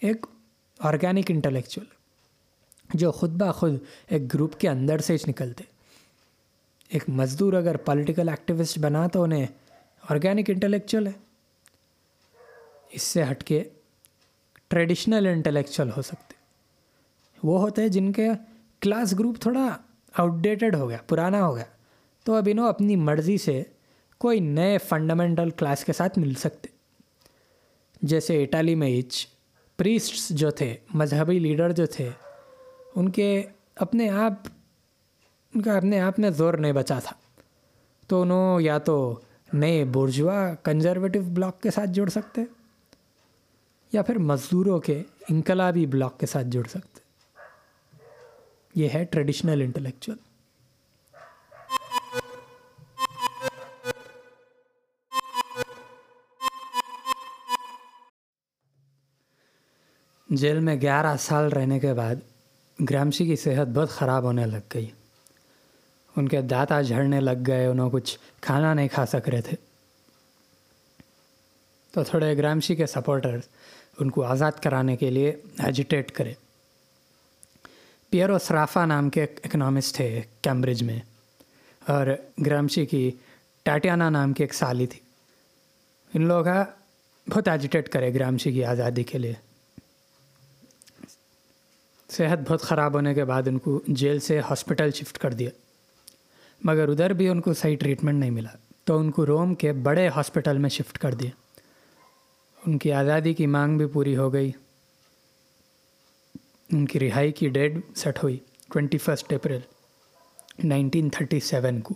A: ایک آرگینک انٹلیکچوئل جو خود بخود ایک گروپ کے اندر سے ہی نکلتے۔ ایک مزدور اگر پولیٹیکل ایکٹیوسٹ بنا تو انہیں آرگینک انٹلیکچوئل ہے۔ اس سے ہٹ کے ٹریڈیشنل انٹلیکچوئل ہو سکتے۔ وہ ہوتے ہیں جن کے کلاس گروپ تھوڑا آؤٹ ڈیٹڈ ہو گیا، پرانا ہو گیا۔ تو اب انہوں اپنی مرضی سے کوئی نئے فنڈامنٹل کلاس کے ساتھ مل سکتے۔ جیسے اٹالی میں ایچ پریسٹس جو تھے، مذہبی لیڈر جو تھے، ان کے اپنے آپ، ان کا اپنے آپ میں زور نہیں بچا تھا۔ تو انہوں یا تو نئے بورجوا کنزرویٹو بلاک کے ساتھ جڑ سکتے، یا پھر مزدوروں کے انقلابی بلاک کے ساتھ جڑ سکتے۔ یہ ہے ٹریڈیشنل انٹلیکچوئل جیل میں گیارہ سال رہنے کے بعد گرامشی کی صحت بہت خراب ہونے لگ گئی۔ ان کے داتا جھڑنے لگ گئے، انہوں کچھ کھانا نہیں کھا سک رہے تھے۔ تو تھوڑے گرامشی کے سپورٹرز ان کو آزاد کرانے کے لیے ایجیٹیٹ کرے۔ پیئرو سرافا نام کے ایک اکنامسٹ تھے کیمبرج میں اور گرامشی کی ٹاٹیانا نام کی ایک سالی تھی۔ ان لوگ کا بہت ایجیٹیٹ کرے گرامشی کی آزادی کے لیے۔ صحت بہت خراب ہونے کے بعد ان کو جیل سے ہاسپٹل شفٹ کر دیا۔ مگر ادھر بھی ان کو صحیح ٹریٹمنٹ نہیں ملا۔ تو ان کو روم کے بڑے ہاسپٹل میں شفٹ کر دیا۔ ان کی آزادی کی مانگ بھی پوری ہو گئی۔ ان کی رہائی کی ڈیٹ سیٹ ہوئی twenty first April nineteen thirty seven کو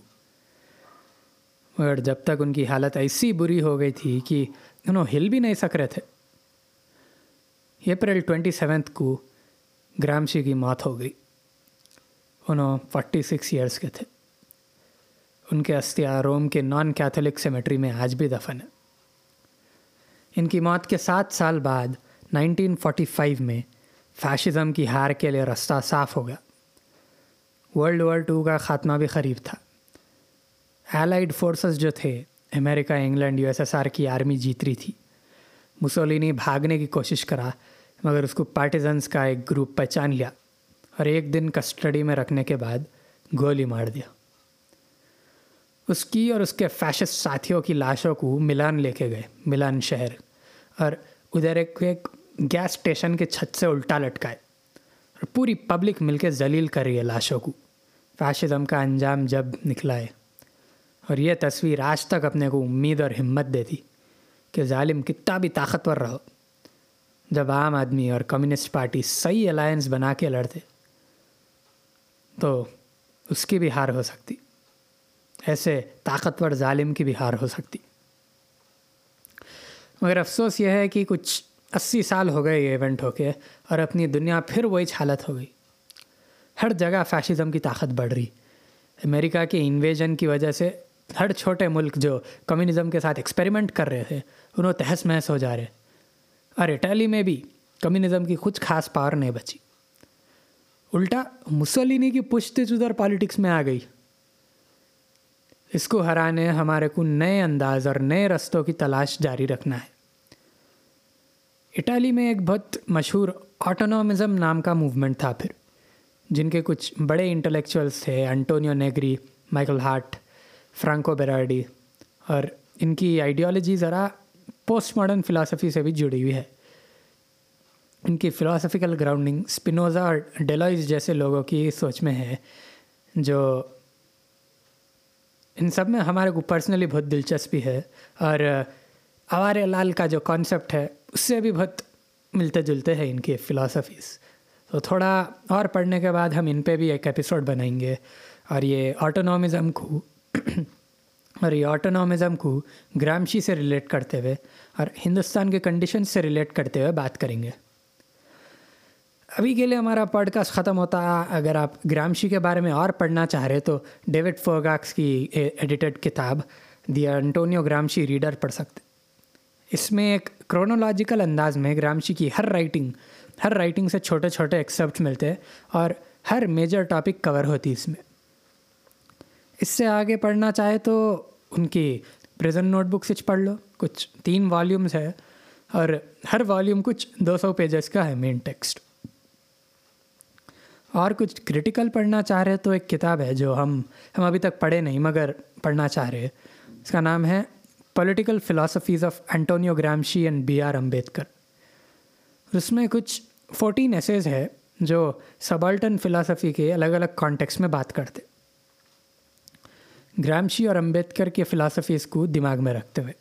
A: مگر جب تک ان کی حالت ایسی بری ہو گئی تھی کہ انہوں ہل بھی نہیں سک رہے تھے اپریل ٹوینٹی سیونتھ کو گرامشی کی موت ہو گئی انہوں فورٹی سکس ایئرس کے تھے ان کے استیا روم کے نان کیتھولک سیمیٹری میں آج بھی دفن ہے ان کی موت کے سات سال بعد نائنٹین فورٹی فائیو میں فاشزم کی ہار کے لیے رستہ صاف ہو گیا۔ ورلڈ وار ٹو کا خاتمہ بھی قریب تھا۔ ایلائڈ فورسز جو تھے امریکہ England U S S R کی آرمی جیت رہی تھی۔ مسولینی بھاگنے کی کوشش کرا، مگر اس کو پارٹیزنس کا ایک گروپ پہچان لیا اور ایک دن کسٹڈی میں رکھنے کے بعد گولی مار دیا۔ اس کی اور اس کے فیشس ساتھیوں کی لاشوں کو ملان لے کے گئے، ملان شہر۔ اور ادھر ایک ایک گیس اسٹیشن کے چھت سے الٹا لٹکائے اور پوری پبلک مل کے ذلیل کر رہی ہے لاشوں کو۔ فیشزم کا انجام جب نکلا ہے اور یہ تصویر آج تک اپنے کو امید اور ہمت دیتی کہ ظالم کتنا بھی طاقتور رہو جب عام آدمی اور کمیونسٹ پارٹی صحیح الائنس بنا کے لڑتے تو اس کی بھی ہار ہو سکتی۔ ایسے طاقتور ظالم کی بھی ہار ہو سکتی۔ مگر افسوس یہ ہے کہ کچھ اسی سال ہو گئے یہ ایونٹ ہو کے اور اپنی دنیا پھر وہی حالت ہو گئی۔ ہر جگہ فیشزم کی طاقت بڑھ رہی۔ امریکہ کے انویژن کی وجہ سے ہر چھوٹے ملک جو کمیونزم کے ساتھ ایکسپیریمنٹ کر رہے تھے، انہوں تہس محس ہو جا رہے۔ اور اٹلی میں بھی کمیونزم کی کچھ خاص پاور نہیں بچی۔ الٹا مسلینی کی پشت ادھر پالیٹکس میں آ گئی۔ اس کو ہرانے ہمارے کو نئے انداز اور نئے رستوں کی تلاش جاری رکھنا ہے۔ اٹالی میں ایک بہت مشہور آٹونومزم نام کا موومنٹ تھا پھر، جن کے کچھ بڑے انٹلیکچوئلس تھے، Antonio Negri, Michael Hardt, Franco Berardi, اور ان کی آئیڈیالوجی ذرا پوسٹ ماڈرن فلاسفی سے بھی جڑی ہوئی ہے۔ ان کی فلاسفیکل گراؤنڈنگ اسپنوزا اور ڈیلائز جیسے لوگوں کی سوچ میں ہے، جو ان سب میں ہمارے کو پرسنلی بہت دلچسپی ہے۔ اور آوار لال کا جو کانسیپٹ ہے اس سے بھی بہت ملتے جلتے ہیں ان کی فلاسفیز تو تھوڑا اور پڑھنے کے بعد ہم ان پہ بھی ایک ایپیسوڈ بنائیں گے۔ اور یہ آٹونامزم کو اور یہ آٹونامزم کو گرامشی سے ریلیٹ کرتے ہوئے اور ہندوستان کے کنڈیشن سے ریلیٹ کرتے ہوئے بات کریں گے۔ ابھی کے لیے ہمارا پوڈ کاسٹ ختم ہوتا۔ ہے اگر آپ گرامشی کے بارے میں اور پڑھنا چاہ رہے تو ڈیوڈ فوگاکس کی ایڈیٹڈ کتاب دی انٹونیو گرامشی ریڈر پڑھ سکتے اس میں ایک کرونولوجیکل انداز میں گرامشی کی ہر رائٹنگ ہر رائٹنگ سے چھوٹے چھوٹے ایکسیپٹ ملتے ہیں اور ہر میجر ٹاپک کور ہوتی اس میں۔ اس سے آگے پڑھنا چاہے تو ان کی پریزنٹ نوٹ بک سچ پڑھ لو، کچھ تین والیومز ہے اور ہر والیوم کچھ دو سو پیجز کا ہے مین ٹیکسٹ اور کچھ کرٹیکل پڑھنا چاہ رہے تو ایک کتاب ہے جو ہم ہم ابھی تک پڑھے نہیں مگر پڑھنا چاہ رہے۔ اس کا نام ہے political philosophies of Antonio Gramsci and B R Ambedkar اس میں کچھ فورٹین ایسیز ہے جو سبالٹن فلاسفی کے الگ الگ کانٹیکس میں بات کرتے گرامشی اور امبیدکر کے فلاسفیز کو دماغ میں رکھتے ہوئے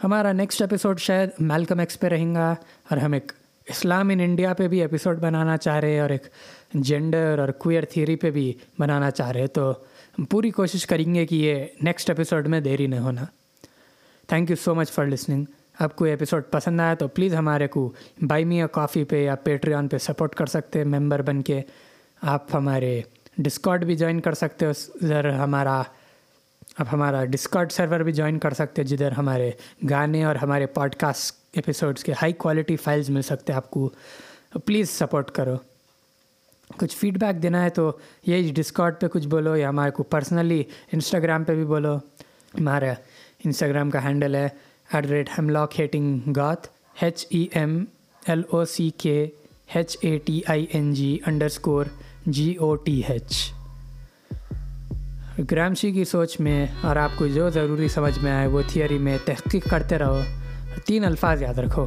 A: ہمارا نیکسٹ ایپیسوڈ شاید میلکم ایکس پہ رہیں گا اور ہم ایک اسلام ان انڈیا پہ بھی ایپیسوڈ بنانا چاہ رہے اور ایک جینڈر اور کوئر تھیری پہ بھی بنانا چاہ رہے تو ہم پوری کوشش کریں گے کہ یہ نیکسٹ ایپیسوڈ میں دیری نہ ہونا۔ Thank you so much for listening آپ کو یہ ایپیسوڈ پسند آیا تو پلیز ہمارے کو بائی می یا کافی پہ یا پیٹریون پہ سپورٹ کر سکتے ممبر بن کے۔ آپ ہمارے ڈسکارڈ بھی جوائن کر سکتے ہو۔ ادھر ہمارا، آپ ہمارا ڈسکارڈ سرور بھی جوائن کر سکتے جدھر ہمارے گانے اور ہمارے پوڈ کاسٹ ایپیسوڈس کے ہائی کوالٹی فائلز مل سکتے آپ کو پلیز سپورٹ کرو۔ کچھ فیڈ بیک دینا ہے تو یہی ڈسکاٹ پہ کچھ بولو یا ہمارے کو پرسنلی انسٹاگرام پہ بھی بولو۔ ہمارا انسٹاگرام کا ہینڈل ہے at the rate hemlock hating
B: goth H E M L O C K H A T I N G underscore G O T H Gramsci کی سوچ میں اور آپ کو جو ضروری سمجھ میں آئے وہ تھیوری میں تحقیق کرتے رہو۔ تین الفاظ یاد رکھو۔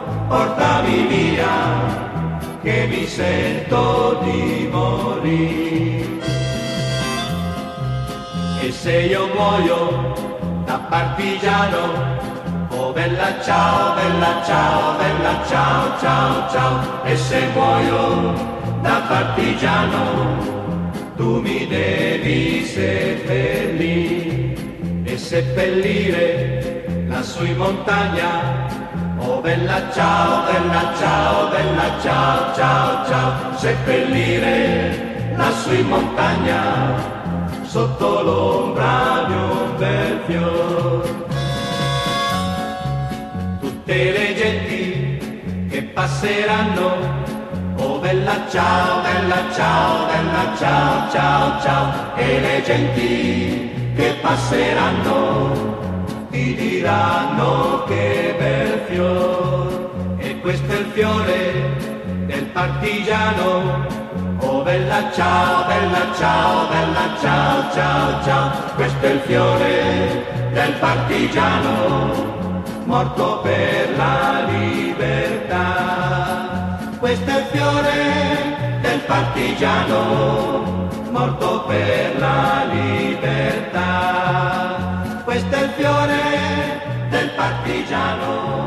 B: portami via che mi sento di morire. E se io muoio da partigiano, oh bella ciao, bella ciao, bella ciao, ciao, ciao. E se muoio da partigiano, tu mi devi seppellire e seppellire lassù in montagna. Oh bella ciao, bella ciao, bella ciao, ciao, ciao, seppellire lassù in montagna, sotto l'ombra di un bel fior. Tutte le genti che passeranno, oh bella ciao, bella ciao, bella ciao, ciao, ciao, e le genti che passeranno ti diranno che bel fior e questo è il fiore del partigiano oh bella ciao bella ciao bella ciao ciao ciao questo è il fiore del partigiano morto per la libertà questo è il fiore del partigiano morto per la libertà questo è il fiore del partigiano